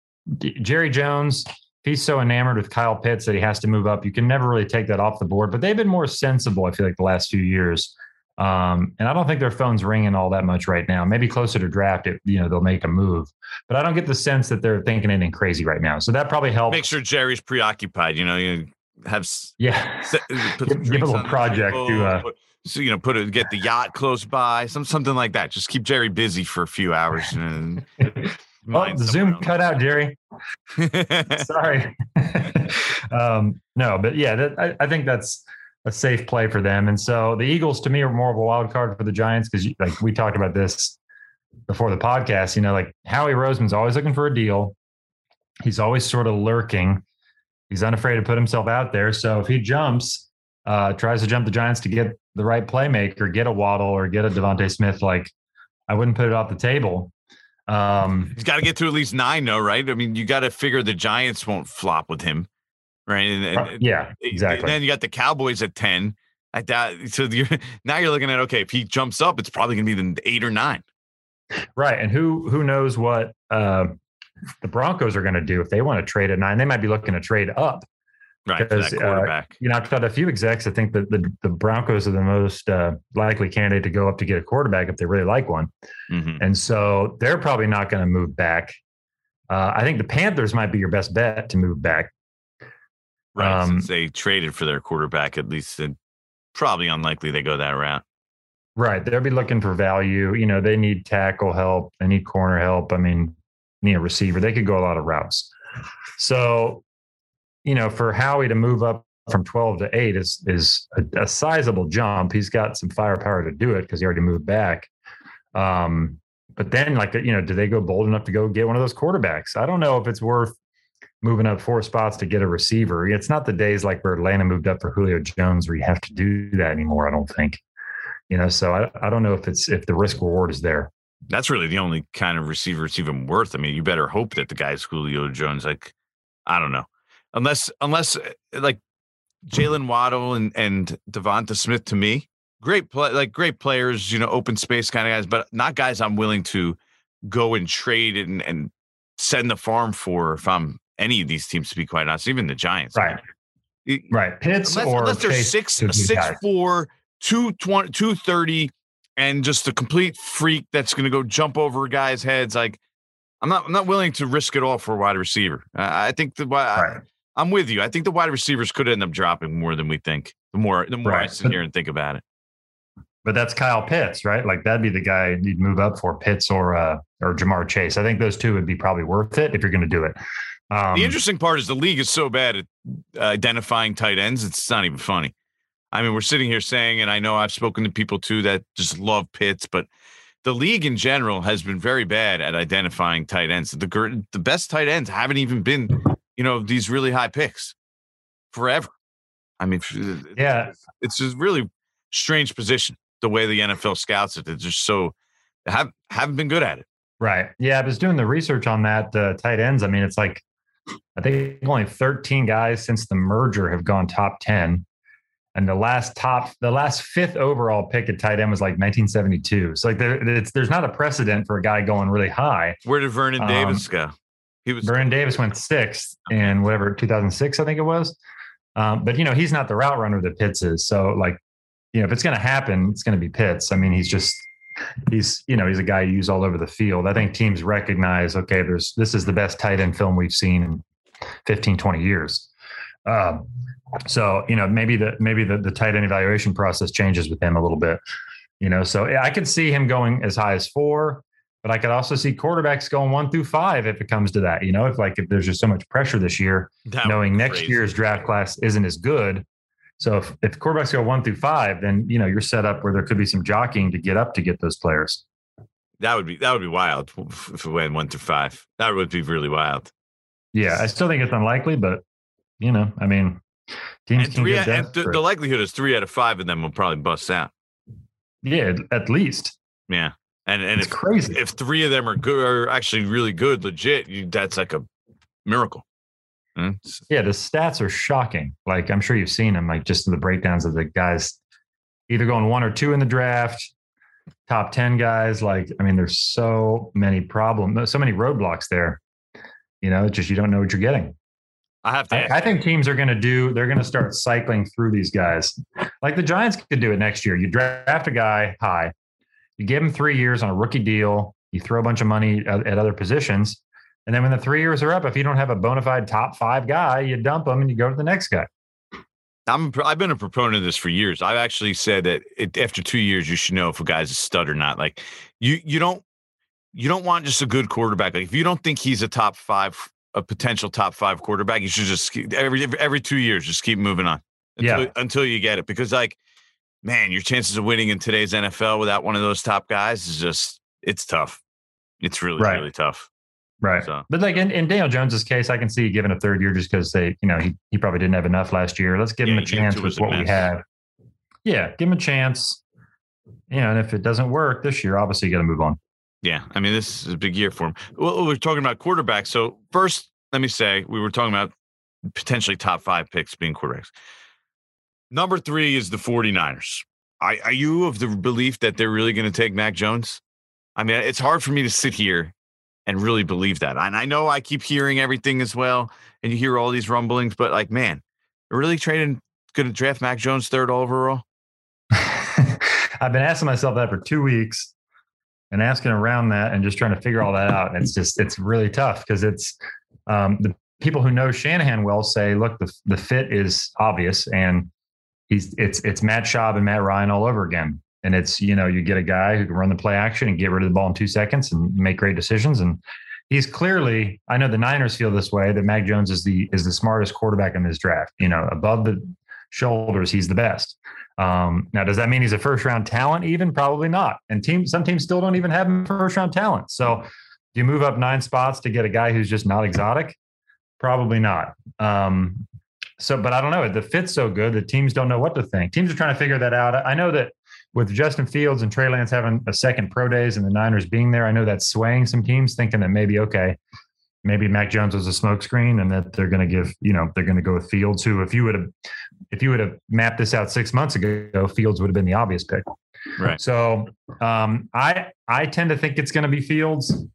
Jerry Jones, he's so enamored with Kyle Pitts that he has to move up, you can never really take that off the board. But they've been more sensible, I feel like, the last few years. Um, and I don't think their phone's ringing all that much right now. Maybe closer to draft, it, you know, they'll make a move. But I don't get the sense that they're thinking anything crazy right now. So that probably helps. Make sure Jerry's preoccupied. You know, you have Yeah. se- put Give- give a little project table, to, uh, put- so you know, put it, get the yacht close by, some something like that. Just keep Jerry busy for a few hours. And Oh, mind the somewhere Zoom cut out, Jerry. Sorry. um, no, but yeah, that, I, I think that's a safe play for them. And so the Eagles, to me, are more of a wild card for the Giants because, like we talked about this before the podcast. You know, like Howie Roseman's always looking for a deal. He's always sort of lurking. He's unafraid to put himself out there. So if he jumps, uh, tries to jump the Giants to get the right playmaker, get a Waddle or get a DeVonta Smith, like I wouldn't put it off the table. Um, He's got to get to at least nine, though, right? I mean, you got to figure the Giants won't flop with him, right? And, and- Uh, yeah, exactly. Then you got the Cowboys at ten. At that, so you're, now you're looking at okay, if he jumps up, it's probably going to be the eight or nine. Right. And who who knows what uh, the Broncos are going to do if they want to trade at nine? They might be looking to trade up. Right, Because, uh. You know, I've got a few execs that think that the, the Broncos are the most uh, likely candidate to go up to get a quarterback if they really like one. Mhm. And so they're probably not going to move back. Uh, I think the Panthers might be your best bet to move back. Right, um, since they traded for their quarterback, at least it, probably unlikely they go that route. Right. They'll be looking for value. You know, they need tackle help. They need corner help. I mean, need a receiver. They could go a lot of routes. So, you know, for Howie to move up from 12 to 8 is is a, a sizable jump. He's got some firepower to do it because he already moved back. Um, but then, like, you know, do they go bold enough to go get one of those quarterbacks? I don't know if it's worth moving up four spots to get a receiver. It's not the days like where Atlanta moved up for Julio Jones where you have to do that anymore. I don't think you know so I, I don't know if it's if the risk reward is there That's really the only kind of receiver it's even worth. I mean, you better hope that the guy's Julio Jones. Like, I don't know, unless unless uh, like Jaylen Waddle and and Devonta Smith to me, great play, like great players, you know, open space kind of guys, but not guys I'm willing to go and trade and and send the farm for if I'm any of these teams. To be quite honest, even the Giants, right It- right Pitts unless, or unless they're Chase six six four two twenty two thirty and just a complete freak that's going to go jump over guys' heads. Like I'm not I'm not willing to risk it all for a wide receiver. Uh, I think the wi- I, right I'm with you. I think the wide receivers could end up dropping more than we think. The more the more I Right. sit here and think about it. but that's Kyle Pitts right like that'd be the guy you'd move up for Pitts or uh or Ja'Marr Chase I think those two would be probably worth it if you're going to do it um, the interesting part is the league is so bad at uh, identifying tight ends. It's not even funny. I mean, we're sitting here saying, and I know I've spoken to people too that just love Pitts, but the league in general has been very bad at identifying tight ends. The the best tight ends haven't even been, you know, these really high picks forever. I mean, it's- Yeah. it's a really strange position the way the NFL scouts it. They're just so have haven't been good at it. Right. Yeah, I was doing the research on that uh, tight ends. I mean, it's like I think only 13 guys since the merger have gone top 10. And the last top, the last fifth overall pick at tight end was like 1972. So like there, it's, there's not a precedent for a guy going really high. Where did Vernon Um, Davis go? He was Vernon Davis went sixth in whatever 2006, I think it was. Um, but you know, he's not the route runner that Pitts is. So like, you know, if it's going to happen, it's going to be Pitts. I mean, he's just he's you know he's a guy you use all over the field. I think teams recognize okay, there's this is the best tight end film we've seen in 15, 20 years. Um, so you know maybe the maybe the, the tight end evaluation process changes with him a little bit. You know, so I could see him going as high as four, but I could also see quarterbacks going one through five if it comes to that. You know, if like if there's just so much pressure this year, That knowing next year's draft class isn't as good. So if, if quarterbacks go one through five, then you know you're set up where there could be some jockeying to get up to get those players. That would be that would be wild if it went one through five. That would be really wild. Yeah, I still think it's unlikely, but you know, I mean, teams And can three, get and the, the likelihood is three out of five of them will probably bust out. yeah, at least Yeah, and and it's if crazy. if three of them are good, are actually really good, legit, you, that's like a miracle. Mm. Yeah, the stats are shocking. Like I'm sure you've seen them, like just the breakdowns of the guys either going one or two in the draft, top 10 guys. Like, I mean, there's so many problems, so many roadblocks there. You know, just you don't know what you're getting. I have to. I, I, think teams are going to do. They're going to start cycling through these guys. Like the Giants could do it next year. You draft a guy high, you give him three years on a rookie deal. You throw a bunch of money at, at other positions, and then when the three years are up, if you don't have a bona fide top five guy, you dump him and you go to the next guy. I'm I've been a proponent of this for years. I've actually said that it, after two years, you should know if a guy's a stud or not. Like you you don't you don't want just a good quarterback. Like if you don't think he's a top five, a potential top five quarterback, you should just keep, every every two years just keep moving on until, yeah. until you get it. Because like, man, your chances of winning in today's NFL without one of those top guys is just it's tough. It's really right. really tough. Right. So. But like in, in Daniel Jones's case, I can see giving a third year just because they, you know, he, he probably didn't have enough last year. Let's give yeah, him a chance with what we have. Yeah, give him a chance. You know, and if it doesn't work this year, obviously you got to move on. Yeah, I mean, this is a big year for him. Well, we're talking about quarterbacks. So first, let me say we were talking about potentially top five picks being quarterbacks. Number three is the 49ers. Are, are you of the belief that they're really going to take Mac Jones? I mean, it's hard for me to sit here and really believe that. And I know I keep hearing everything as well, and you hear all these rumblings, but like, man, really trading going to draft Mac Jones third overall? I've been asking myself that for two weeks and asking around that and just trying to figure all that out. And it's just, it's really tough because it's um, the people who know Shanahan well say, look, the, the fit is obvious and he's, it's, it's Matt Schaub and Matt Ryan all over again. And it's, you know, you get a guy who can run the play action and get rid of the ball in two seconds and make great decisions. And he's clearly, I know the Niners feel this way that Mac Jones is the is the smartest quarterback in this draft. You know, above the shoulders, he's the best. Um, now, does that mean he's a first round talent? Even probably not. And teams, some teams still don't even have first round talent. So, do you move up nine spots to get a guy who's just not exotic? Probably not. Um, so, but I don't know. The fit's so good that teams don't know what to think. Teams are trying to figure that out. I know that with Justin Fields and Trey Lance having a second pro days and the Niners being there, I know that's swaying some teams thinking that maybe, okay, maybe Mac Jones was a smokescreen and that they're going to give, you know, they're going to go with Fields, who, if you would have, if you would have mapped this out six months ago, Fields would have been the obvious pick. Right. So um, I, I tend to think it's going to be Fields.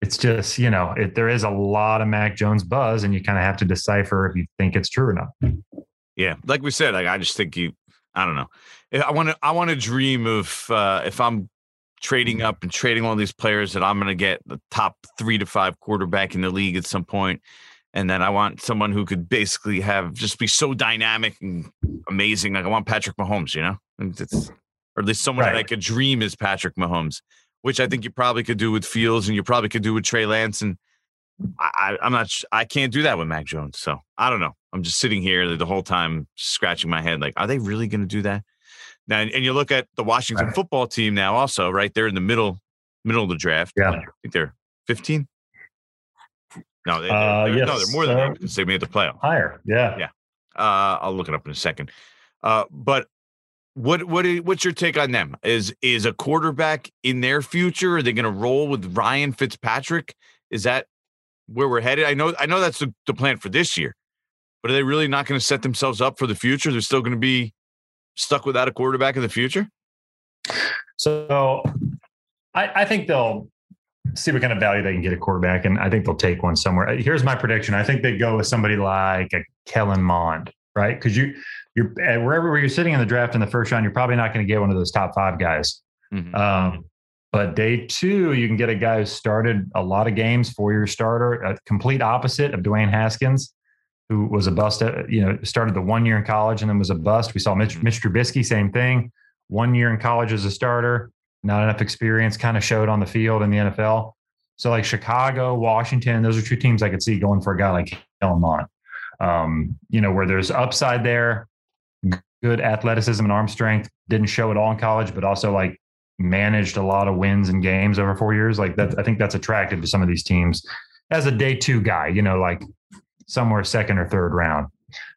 It's just, you know, it, there is a lot of Mac Jones buzz and you kind of have to decipher if you think it's true or not. Yeah. Like we said, like, I just think you, I don't know. I want to. I want to dream of uh, if I'm trading mm-hmm. up and trading all these players that I'm going to get the top three to five quarterback in the league at some point, and then I want someone who could basically have just be so dynamic and amazing. Like I want Patrick Mahomes, you know, it's, or at least someone right. that I could dream is Patrick Mahomes, which I think you probably could do with Fields, and you probably could do with Trey Lance, and I, I'm not. I can't do that with Mac Jones. So I don't know. I'm just sitting here the whole time scratching my head, like, are they really going to do that? Now, and you look at the Washington right. football team now, also right there in the middle, middle of the draft. Yeah, I think they're 15. No, they, uh, they're, yes. no, they're more than uh, they made the playoff. Higher, yeah, yeah. Uh, I'll look it up in a second. Uh, but what what what's your take on them? Is is a quarterback in their future? Are they going to roll with Ryan Fitzpatrick? Is that where we're headed? I know I know that's the, the plan for this year, but are they really not going to set themselves up for the future? They're still going to be stuck without a quarterback in the future? So I, I think they'll see what kind of value they can get a quarterback, and I think they'll take one somewhere. Here's my prediction: I think they go with somebody like a Kellen Mond, right? Because you you're wherever you're sitting in the draft in the first round, you're probably not going to get one of those top five guys. Mm-hmm. Um, but day two, you can get a guy who started a lot of games, four year starter, a complete opposite of Dwayne Haskins who was a bust, uh, you know, started the one year in college and then was a bust. We saw Mitch. Mitch Trubisky, same thing. One year in college as a starter, not enough experience, kind of showed on the field in the NFL. So like Chicago, Washington, those are two teams I could see going for a guy like Kellen. Um, you know, where there's upside there, good athleticism and arm strength, didn't show it all in college, but also like managed a lot of wins and games over four years. Like that, I think that's attractive to some of these teams as a day two guy, you know, like somewhere second or third round.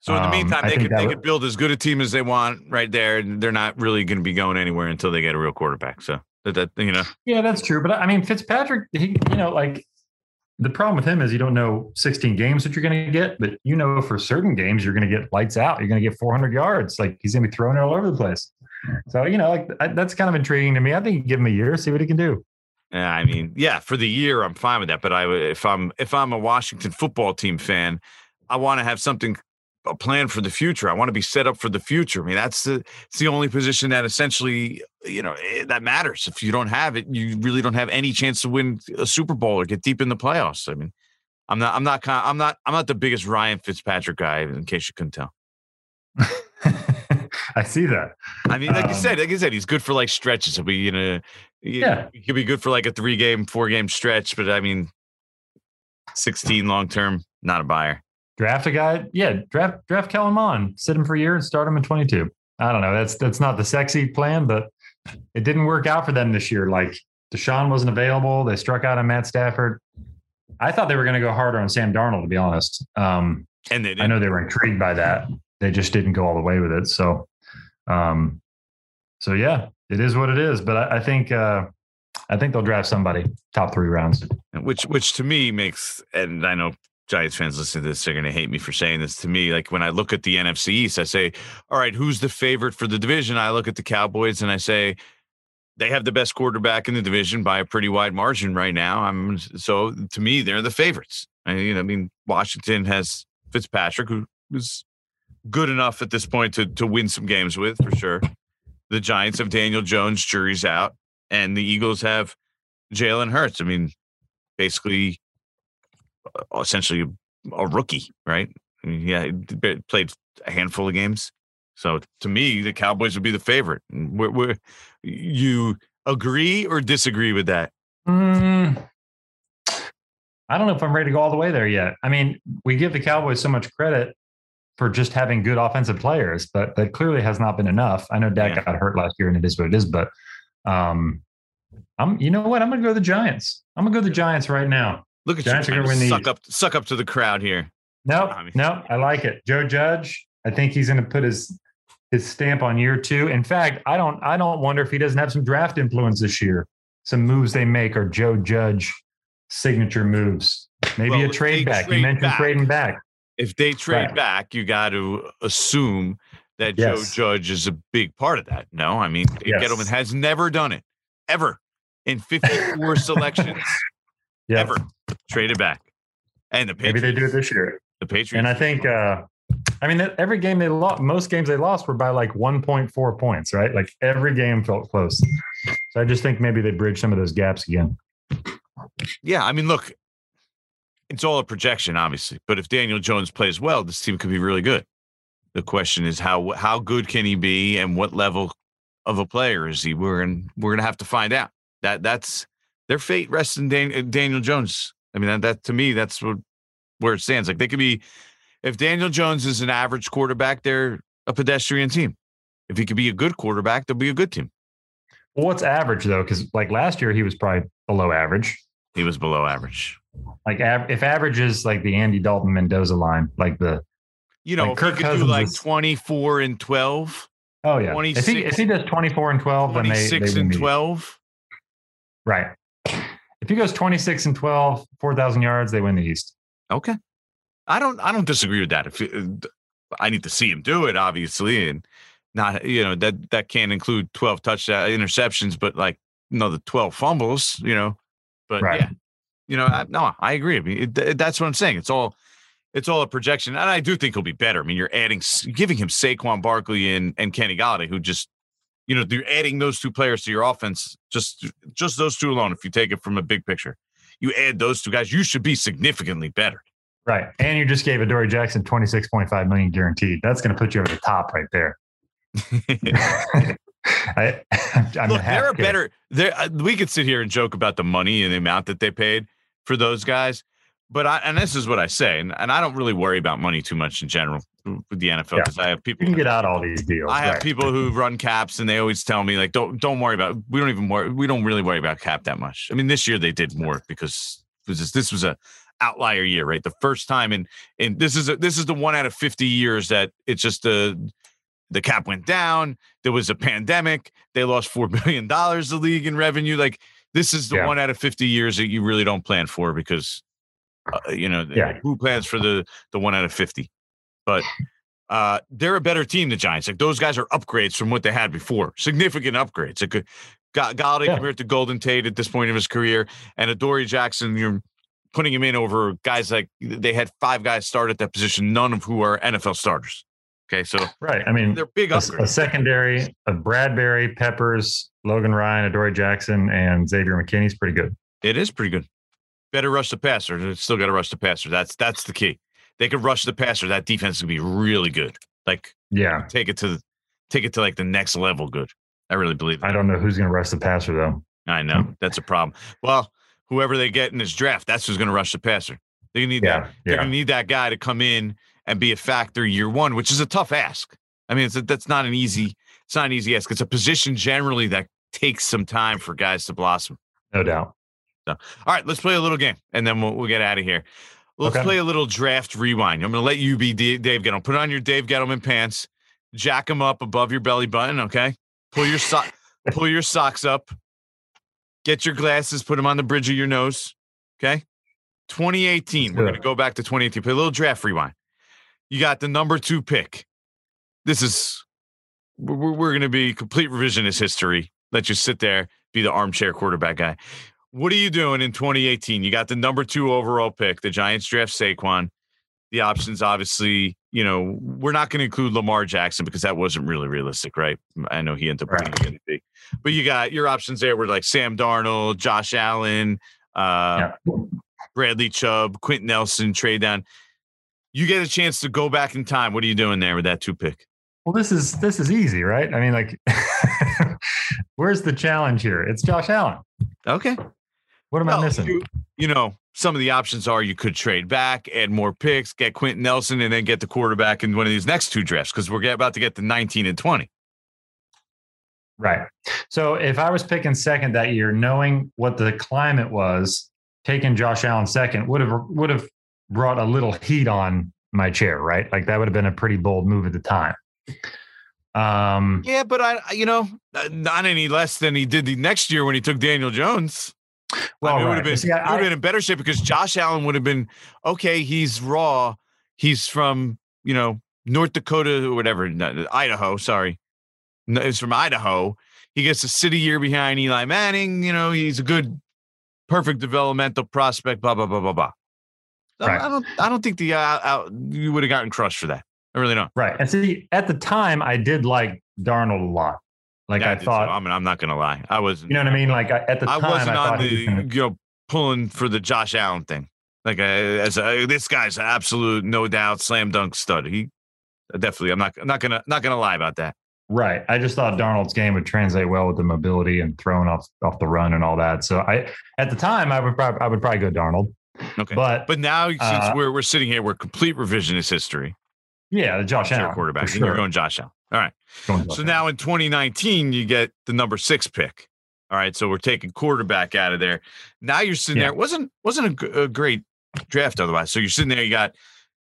So in the meantime, um, they could they would, could build as good a team as they want right there, and they're not really going to be going anywhere until they get a real quarterback. So that, that you know, yeah, that's true. But I mean, Fitzpatrick, he you know like the problem with him is you don't know 16 games that you're going to get, but you know for certain games you're going to get lights out. You're going to get 400 yards. Like he's going to be throwing it all over the place. So you know, like I, that's kind of intriguing to me. I think give him a year, see what he can do. Yeah, I mean, yeah, for the year, I'm fine with that. But I, if I'm if I'm a Washington football team fan, I want to have something a plan for the future. I want to be set up for the future. I mean, that's the it's the only position that essentially, you know, eh, that matters. If you don't have it, you really don't have any chance to win a Super Bowl or get deep in the playoffs. I mean, I'm not I'm not I'm not I'm not the biggest Ryan Fitzpatrick guy in case you couldn't tell. I see that. I mean, like um, you said, like you said, he's good for like stretches. He'll be, you know, yeah, he could be good for like a three game, four game stretch, but I mean, 16 long term, not a buyer. Draft a guy, yeah. Draft draft Kellen Mond, sit him for a year and start him in 22. I don't know. That's that's not the sexy plan, but it didn't work out for them this year. Like Deshaun wasn't available. They struck out on Matt Stafford. I thought they were going to go harder on Sam Darnold, to be honest. Um, and they I know they were intrigued by that. They just didn't go all the way with it. So, um, so yeah, it is what it is. But I, I think uh, I think they'll draft somebody top three rounds. Which which to me makes and I know Giants fans listening to this, they're going to hate me for saying this to me. Like when I look at the NFC East, I say, all right, who's the favorite for the division? I look at the Cowboys and I say, they have the best quarterback in the division by a pretty wide margin right now. I'm so to me, they're the favorites. I mean, I mean, Washington has Fitzpatrick, who is good enough at this point to to win some games with for sure. The Giants have Daniel Jones, jury's out, and the Eagles have Jalen Hurts. I mean, basically uh, essentially a rookie, right? I mean, yeah, he played a handful of games. So to me, the Cowboys would be the favorite. You agree or disagree with that? Mm, I don't know if I'm ready to go all the way there yet. I mean, we give the Cowboys so much credit for just having good offensive players, but that clearly has not been enough. I know Dak yeah. got hurt last year, and it is what it is. But um, I'm, you know what? I'm going to go to the Giants. I'm going to go to the Giants right now. Look at Giants you trying to suck up, suck up to the crowd here. No, nope, no, nope, I like it. Joe Judge. I think he's going to put his his stamp on year two. In fact, I don't I don't wonder if he doesn't have some draft influence this year. Some moves they make are Joe Judge signature moves. Maybe well, a trade back. Trade you mentioned back, trading back. If they trade right. back, you got to assume that yes. Joe Judge is a big part of that. No, I mean yes. Gettleman has never done it ever in 54 selections. Yep. Ever traded back. And the Patriots, maybe they do it this year. The Patriots, and I think, uh, I mean, every game they lost, most games they lost were by like 1.4 points, right? Like every game felt close. So I just think maybe they bridge some of those gaps again. Yeah, I mean, look, it's all a projection, obviously. But if Daniel Jones plays well, this team could be really good. The question is how how good can he be, and what level of a player is he? We're in, we're gonna have to find out. That that's their fate rests in Dan, Daniel Jones. I mean, that, that to me, that's what, where it stands. Like they could be, if Daniel Jones is an average quarterback, they're a pedestrian team. If he could be a good quarterback, they'll be a good team. Well, what's average though? Because like last year, he was probably below average. He was below average. Like if average is like the Andy Dalton Mendoza line, like the you know, like Kirk could do like is, 24 and 12. Oh yeah. If he if he does 24 and 12, then they, they and 12. Right. If he goes 26 and 12, 4,000 yards, they win the East. Okay. I don't I don't disagree with that. If uh, I need to see him do it, obviously, and not you know that that can't include 12 touchdown interceptions, but like you know the 12 fumbles, you know. But right. yeah, you know, I, no, I agree. I mean, it, that's what I'm saying. It's all it's all a projection, and I do think he'll be better. I mean, you're adding, giving him Saquon Barkley and and Kenny Golladay, who just you know, you're adding those two players to your offense, just just those two alone. If you take it from a big picture, you add those two guys, you should be significantly better. Right, and you just gave Adoree Jackson twenty six point five million guaranteed. That's going to put you over the top right there. I, I'm Look, they're a better. There, uh, we could sit here and joke about the money and the amount that they paid for those guys, but I and this is what I say, and, and I don't really worry about money too much in general with the NFL because yeah. I have people you can get out all these deals. I have people who run caps and they always tell me like don't don't worry about we don't even worry we don't really worry about cap that much. I mean this year they did more because this this was a outlier year, right? The first time in in this is a, this is the one out of 50 years that it's just the the cap went down, there was a pandemic, they lost 4 billion dollars the league in revenue like this is the yeah. one out of 50 years that you really don't plan for because Uh, you know, Yeah. who plans for the the one out of fifty? But uh, they're a better team, the Giants. Like those guys are upgrades from what they had before, significant upgrades. Like, uh, Ga- Golladay Yeah. compared to Golden Tate at this point of his career, and Adoree Jackson, you're putting him in over guys like they had five guys start at that position, none of who are NFL starters. Okay, so Right. I mean, they're big a, a secondary of Bradberry, Peppers, Logan Ryan, Adoree Jackson, and Xavier McKinney's pretty good. It is pretty good. Better rush the passer. They still got to rush the passer. That's that's the key. They could rush the passer. That defense would be really good. Like Yeah. take it to the take it to like the next level. Good. I really believe. I don't know who's going to rush the passer though. I know hmm. that's a problem. Well, whoever they get in this draft, that's who's going to rush the passer. They need that. Yeah. They're Yeah. going to need that guy to come in and be a factor year one, which is a tough ask. I mean, it's a, that's not an easy. It's not an easy ask. It's a position generally that takes some time for guys to blossom. No doubt. So, All right, let's play a little game, and then we'll, we'll get out of here. Let's Okay. play a little draft rewind. I'm going to let you be D- Dave Gettleman. Put on your Dave Gettleman pants, jack them up above your belly button. Okay, pull your so- pull your socks up. Get your glasses, put them on the bridge of your nose. Okay, 2018. We're going to go back to 2018. Play a little draft rewind. You got the number two pick. This is we're, we're going to be complete revisionist history. Let you sit there, be the armchair quarterback guy. What are you doing in 2018? You got the number two overall pick. The Giants draft Saquon. The options, obviously, you know, we're not going to include Lamar Jackson because that wasn't really realistic, right? I know he ended up Right. being MVP. But you got your options there were like Sam Darnold, Josh Allen, uh, Yeah. Bradley Chubb, Quenton Nelson, trade down. You get a chance to go back in time. What are you doing there with that two pick? Well, this is this is easy, right? I mean, like, where's the challenge here? It's Josh Allen. Okay. What am Well, I missing? You, you know, some of the options are you could trade back, add more picks, get Quenton Nelson, and then get the quarterback in one of these next two drafts because we're about to get to 19 and 20. Right. So if I was picking second that year, knowing what the climate was, taking Josh Allen second would have would have brought a little heat on my chair, right? Like that would have been a pretty bold move at the time. Um, Yeah, but I, you know, uh, not any less than he did the next year when he took Daniel Jones. well, I mean, it would have been, See, I- would have been in better shape because Josh Allen would have been okay. He's raw. He's from you know North Dakota or whatever, Idaho. Sorry, no, he's from Idaho. He gets a city year behind Eli Manning. You know, he's a good, perfect developmental prospect. Blah blah blah blah blah. I- Right. I don't. I don't think the uh, out, you would have gotten crushed for that. I really don't. right. And see, at the time, I did like Darnold a lot. Like Yeah, I too. thought, I mean, I'm not gonna lie. I was. you know what I mean? Like I, at the time. I time, wasn't I on the gonna- you know pulling for the Josh Allen thing. Like uh, as a, this guy's an absolute no doubt slam dunk stud. He definitely. I'm not. I'm not gonna not gonna lie about that. Right. I just thought Darnold's game would translate well with the mobility and throwing off off the run and all that. So I, at the time, I would probably I would probably go Darnold. Okay. But, But now since Uh, we're we're sitting here, we're complete revisionist history. yeah, the Josh Allen quarterback, and you're going Josh Allen. All right. Going So now in 2019, you get the number six pick. All right. So we're taking quarterback out of there. Now you're sitting Yeah. there. It wasn't wasn't a great draft otherwise. So you're sitting there. You got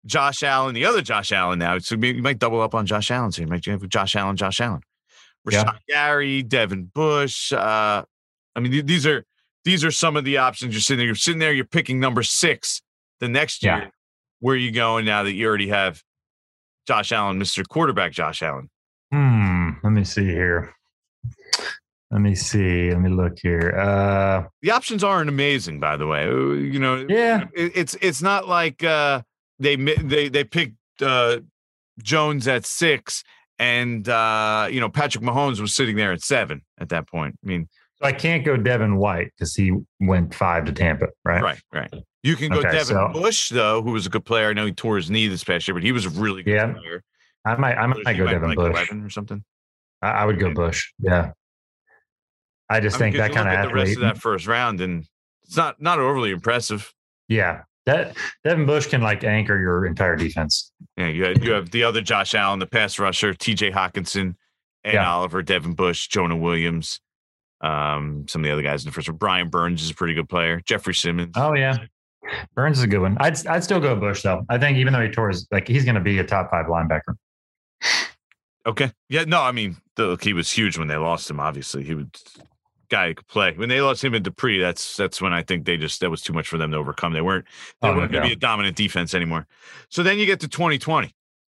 Josh Allen, the other Josh Allen now. So maybe you might double up on Josh Allen. So you might have Josh Allen, Josh Allen, Yeah. Rashan Gary, Devin Bush. Uh, I mean, th- these are these are some of the options. You're sitting there. You're sitting there. You're picking number six the next year. Yeah. Where are you going now that you already have Josh Allen, Mr. Quarterback Josh Allen? Hmm. Let me see here. Let me see. Let me look here. Uh, the options aren't amazing, by the way. Uh, You know, Yeah. it, it's it's not like uh, they they they picked uh, Jones at six, and uh, you know Patrick Mahomes was sitting there at seven at that point. I mean, so I can't go Devin White because he went five to Tampa, right? right, right. You can go Okay, Devin so- Bush though, who was a good player. I know he tore his knee this past year, but he was a really good Yeah. player. I might. I might You go might Devin like Bush. or something. I, I would go Bush. Yeah. I just I mean, that kind of at the rest athlete. of that first round, and it's not not overly impressive. Yeah. That Devin Bush can like anchor your entire defense. Yeah, you have, you have the other Josh Allen, the pass rusher, T.J. Hockenson, and Yeah. Oliver, Devin Bush, Jonah Williams, um, some of the other guys in the first one. Brian Burns is a pretty good player. Jeffrey Simmons. Oh yeah. Burns is a good one. I'd I'd still go Bush though. I think even though he tore his like he's going to be a top five linebacker. Okay. Yeah. No, I mean, the, look, he was huge when they lost him. Obviously, he was guy who could play. When they lost him and Dupree, that's that's when I think they just that was too much for them to overcome. They weren't they Oh, weren't going to be a dominant defense anymore. So then you get to 2020.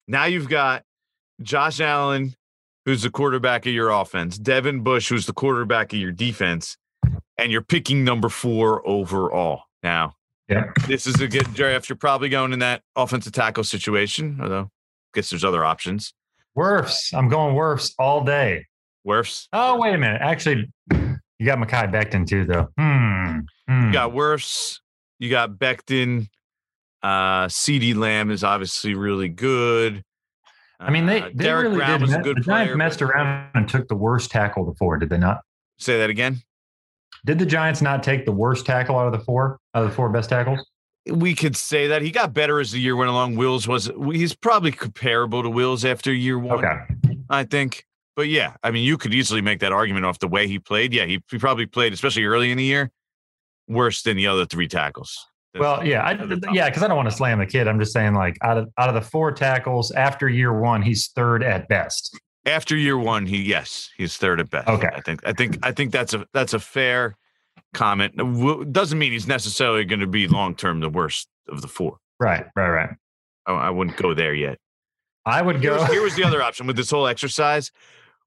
Now you've got Josh Allen, who's the quarterback of your offense, Devin Bush, who's the quarterback of your defense, and you're picking number four overall. Now, Yeah. this is a good draft. You're probably going in that offensive tackle situation, although I guess there's other options. Wirfs. I'm going Wirfs all day. Worse. Oh, wait a minute. Actually, you got Mekhi Becton too, though. Hmm. hmm. You got worse. You got Becton. Uh, CeeDee Lamb is obviously really good. I mean, they, Uh, they Derek really Brown did. was a good the Giants player. messed but- around and took the worst tackle of the four, did they not? Say that again. Did the Giants not take the worst tackle out of the four, out of the four best tackles? We could say that he got better as the year went along. Wills was he's probably comparable to Wills after year one. Okay. I think. But yeah, I mean, you could easily make that argument off the way he played. Yeah, he, he probably played, especially early in the year, worse than the other three tackles. Well, yeah, I, yeah, because I don't want to slam the kid. I'm just saying, like, out of out of the four tackles after year one, he's third at best. after year one, he yes, he's third at best. Okay. I think I think I think that's a that's a fair comment. W- Doesn't mean he's necessarily going to be long term the worst of the four. Right, right, right. I, I wouldn't go there yet. I would Here go. was, here was the other option with this whole exercise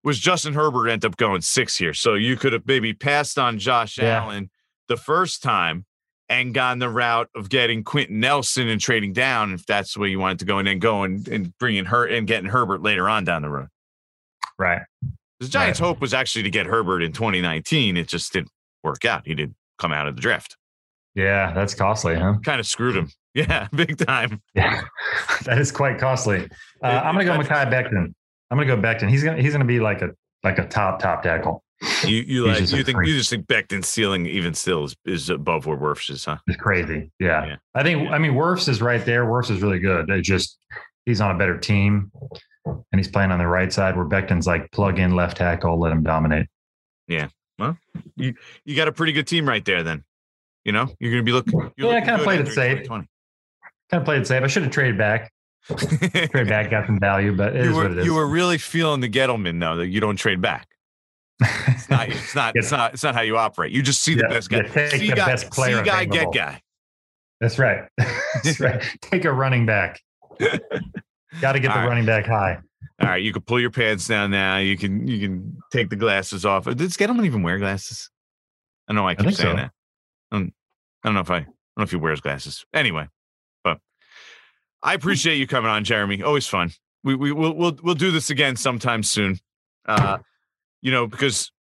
was Justin Herbert end up going six here. So you could have maybe passed on Josh Yeah. Allen the first time and gone the route of getting Quenton Nelson and trading down if that's the way you wanted to go, and then go and, bringing her and getting Herbert later on down the road. right. The Giants' hope was actually to get Herbert in 2019. It just didn't work out. He didn't come out of the draft. Yeah, that's costly, huh? Kind of screwed him. Yeah, big time. Yeah, that is quite costly. Uh, I'm going to go Mekhi Becton. I'm going to go Becton. He's going to he's going to be like a like a top top tackle. You you like you think you just think Becton's ceiling even still is, is above where Wirfs is, huh? It's crazy. Yeah. Yeah. I think I mean Wirfs is right there. Wirfs is really good. They just he's on a better team and he's playing on the right side where Becton's like plug in left tackle, let him dominate. Yeah. Well, you you got a pretty good team right there. Then, you know, you're going to be looking. Yeah, I kinda played it safe. 2020. Kind of played it safe. I should have traded back. Trade back, got some value, but it is you were what it is. you were really feeling the Gettleman though that you don't trade back. It's not it's not it's not it's not how you operate. You just see the Yeah, best guy. take see the guy, best player see guy get guy. That's right. That's right. Take a running back. Got to get the All right. running back high. All right, you can pull your pants down now. You can you can take the glasses off. Does Gettleman even wear glasses? I know I keep think saying so. that. Um, I don't know if I, I don't know if he wears glasses. Anyway, but I appreciate you coming on, Jeremy. Always fun. We we we'll we'll, we'll do this again sometime soon. Uh, you know, because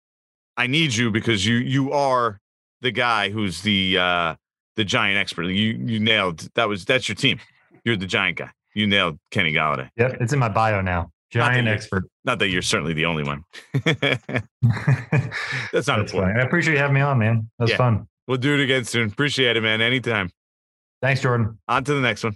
I need you because you you are the guy who's the uh the giant expert. You you nailed that was that's your team. You're the giant guy. You nailed Kenny Golladay. Yep, it's in my bio now. Giant you- expert. Not that you're certainly the only one. That's not That's important. I appreciate you having me on, man. That was Yeah. fun. We'll do it again soon. Appreciate it, man. Anytime. Thanks, Jordan. On to the next one.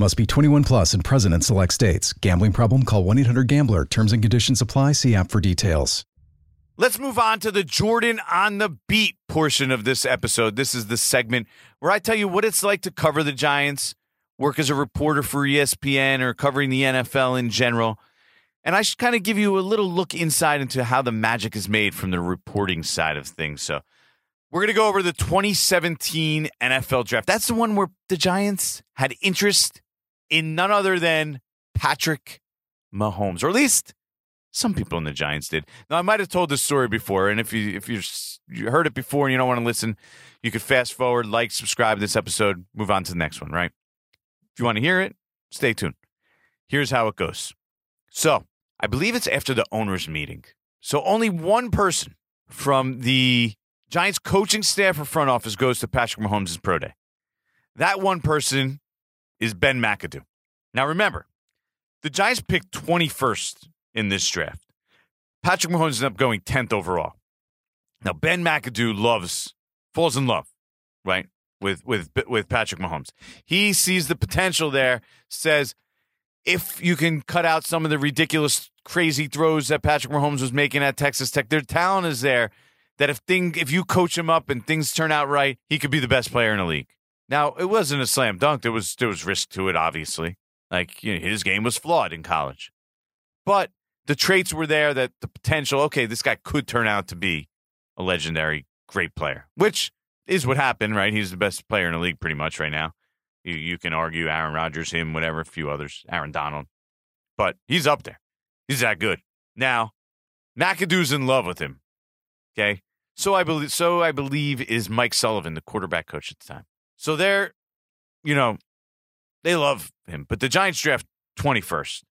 Must be 21 plus and present in select states. Gambling problem? Call 1 800 Gambler. Terms and conditions apply. See app for details. Let's move on to the Jordan on the beat portion of this episode. This is the segment where I tell you what it's like to cover the Giants, work as a reporter for ESPN, or covering the NFL in general. And I should kind of give you a little look inside into how the magic is made from the reporting side of things. So we're going to go over the 2017 NFL draft. That's the one where the Giants had interest in none other than Patrick Mahomes, or at least some people in the Giants did. Now, I might have told this story before, and if you if you you heard it before and you don't want to listen, you could fast forward, like, subscribe to this episode, move on to the next one. Right? If you want to hear it, stay tuned. Here's how it goes. So, I believe it's after the owners' meeting. So, only one person from the Giants coaching staff or front office goes to Patrick Mahomes' pro day. That one person is Ben McAdoo. Now, remember, the Giants picked 21st in this draft. Patrick Mahomes ended up going 10th overall. Now, Ben McAdoo loves, falls in love, right, with, with, with Patrick Mahomes. He sees the potential there, says, if you can cut out some of the ridiculous, crazy throws that Patrick Mahomes was making at Texas Tech, their talent is there. That if thing if you coach him up and things turn out right, he could be the best player in the league. Now it wasn't a slam dunk. There was there was risk to it, obviously. Like you know, his game was flawed in college, but the traits were there that the potential. Okay, this guy could turn out to be a legendary, great player, which is what happened. Right, he's the best player in the league pretty much right now. You, you can argue Aaron Rodgers, him, whatever, a few others, Aaron Donald, but he's up there. He's that good. Now, McAdoo's in love with him. Okay, so I believe. So I believe is Mike Sullivan, the quarterback coach at the time. So they're, you know, they love him, but the Giants draft twenty first,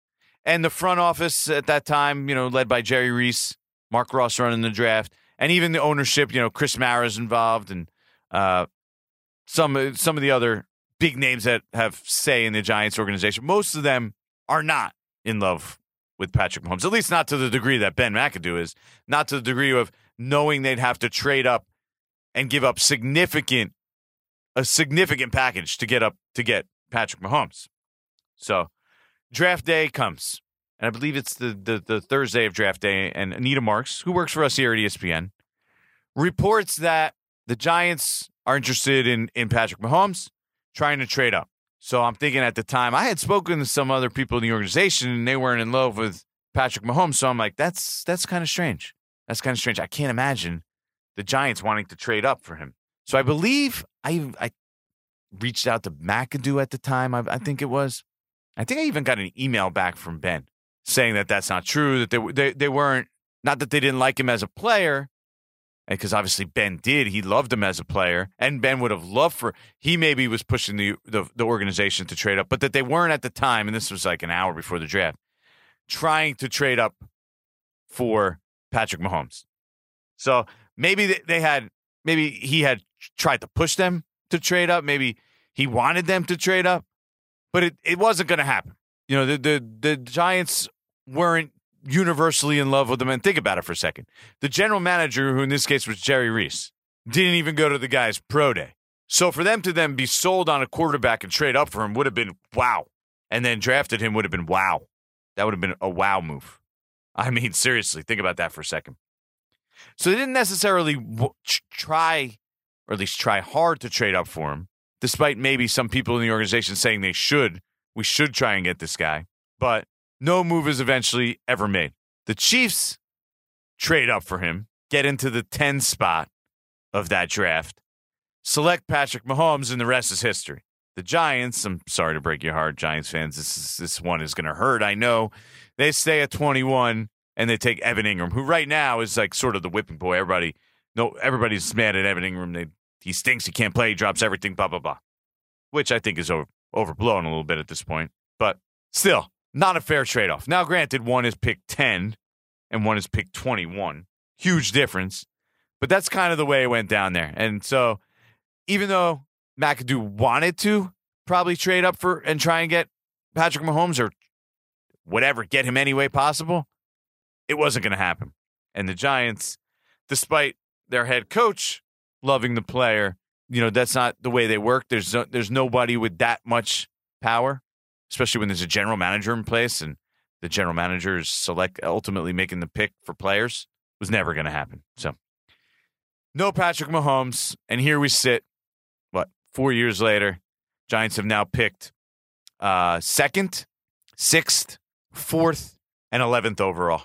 and the front office at that time, you know, led by Jerry Reese, Marc Ross running the draft, and even the ownership. You know, Chris Mara's involved, and uh, some some of the other big names that have say in the Giants organization. Most of them are not in love with Patrick Mahomes, at least not to the degree that Ben McAdoo is, not to the degree of knowing they'd have to trade up and give up significant a significant package to get up to get Patrick Mahomes. So draft day comes. And I believe it's the, the, the Thursday of draft day. And Anita Marks, who works for us here at ESPN, reports that the Giants are interested in, in Patrick Mahomes, trying to trade up. So I'm thinking at the time, I had spoken to some other people in the organization and they weren't in love with Patrick Mahomes. So I'm like, that's that's kind of strange. That's kind of strange. I can't imagine the Giants wanting to trade up for him. So I believe I I reached out to McAdoo at the time. I, I think it was. I think I even got an email back from Ben saying that that's not true. That they they they weren't not that they didn't like him as a player, eh, because obviously Ben did. He loved him as a player, and Ben would have loved for he maybe was pushing the, the the organization to trade up, but that they weren't at the time. And this was like an hour before the draft, trying to trade up for Patrick Mahomes. So maybe they had maybe he had tried to push them to trade up. Maybe he wanted them to trade up, but it, it wasn't going to happen. You know, the, the, the Giants weren't universally in love with him. And think about it for a second. The general manager, who in this case was Jerry Reese, didn't even go to the guy's pro day. So for them to then be sold on a quarterback and trade up for him would have been wow. And then drafted him would have been wow. That would have been a wow move. I mean, seriously, think about that for a second. So they didn't necessarily try, or at least try hard to trade up for him, despite maybe some people in the organization saying they should. We should try and get this guy. But no move is eventually ever made. The Chiefs trade up for him, get into the 10 spot of that draft, select Patrick Mahomes, and the rest is history. The Giants, I'm sorry to break your heart, Giants fans. This is, this one is going to hurt. I know. They stay at 21 and they take Evan Engram, who right now is like sort of the whipping boy. Everybody, no, everybody's mad at Evan Engram. They, he stinks. He can't play. He drops everything. Blah blah blah. Which I think is over, overblown a little bit at this point, but still not a fair trade off. Now, granted, one is pick 10 and one is pick 21. Huge difference, but that's kind of the way it went down there. And so, even though McAdoo wanted to probably trade up for and try and get Patrick Mahomes or whatever, get him any way possible, it wasn't going to happen. And the Giants, despite their head coach loving the player, you know that's not the way they work. There's no, there's nobody with that much power, especially when there's a general manager in place and the general manager is select ultimately making the pick for players. Was never going to happen. So no Patrick Mahomes, and here we sit. What four years later? Giants have now picked uh, second, sixth, fourth, and eleventh overall.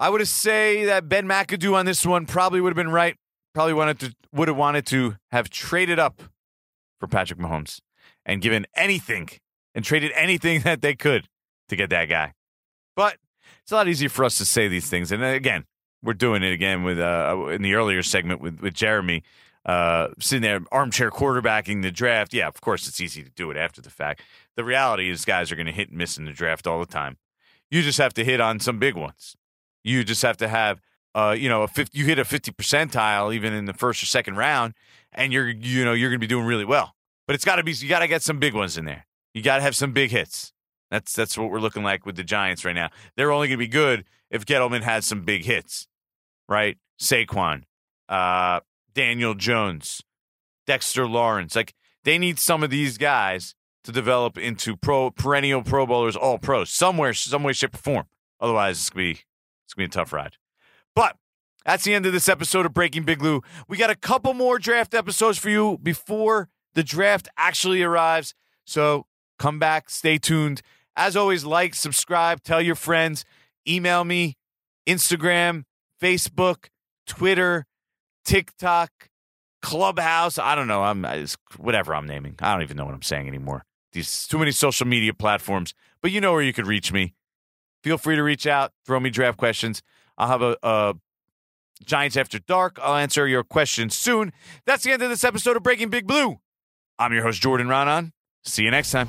I would say that Ben McAdoo on this one probably would have been right. Probably wanted to would have wanted to have traded up for Patrick Mahomes and given anything and traded anything that they could to get that guy. But it's a lot easier for us to say these things. And again, we're doing it again with uh, in the earlier segment with with Jeremy uh, sitting there armchair quarterbacking the draft. Yeah, of course it's easy to do it after the fact. The reality is guys are going to hit and miss in the draft all the time. You just have to hit on some big ones. You just have to have uh, you know, a 50, you hit a 50 percentile even in the first or second round and you're you know, you're going to be doing really well. But it's got to be you got to get some big ones in there. You got to have some big hits. That's that's what we're looking like with the Giants right now. They're only going to be good if Gettleman has some big hits, right? Saquon, uh, Daniel Jones, Dexter Lawrence. Like they need some of these guys to develop into pro perennial Pro Bowlers, all pros, somewhere, some way, shape, or form. Otherwise, it's gonna be it's gonna be a tough ride. But that's the end of this episode of Breaking Big Blue. We got a couple more draft episodes for you before the draft actually arrives. So come back, stay tuned. As always, like, subscribe, tell your friends, email me, Instagram, Facebook, Twitter, TikTok, Clubhouse. I don't know. I'm whatever I'm naming. I don't even know what I'm saying anymore. These too many social media platforms. But you know where you could reach me. Feel free to reach out, throw me draft questions. I'll have a, a Giants After Dark. I'll answer your questions soon. That's the end of this episode of Breaking Big Blue. I'm your host, Jordan Raanan. See you next time.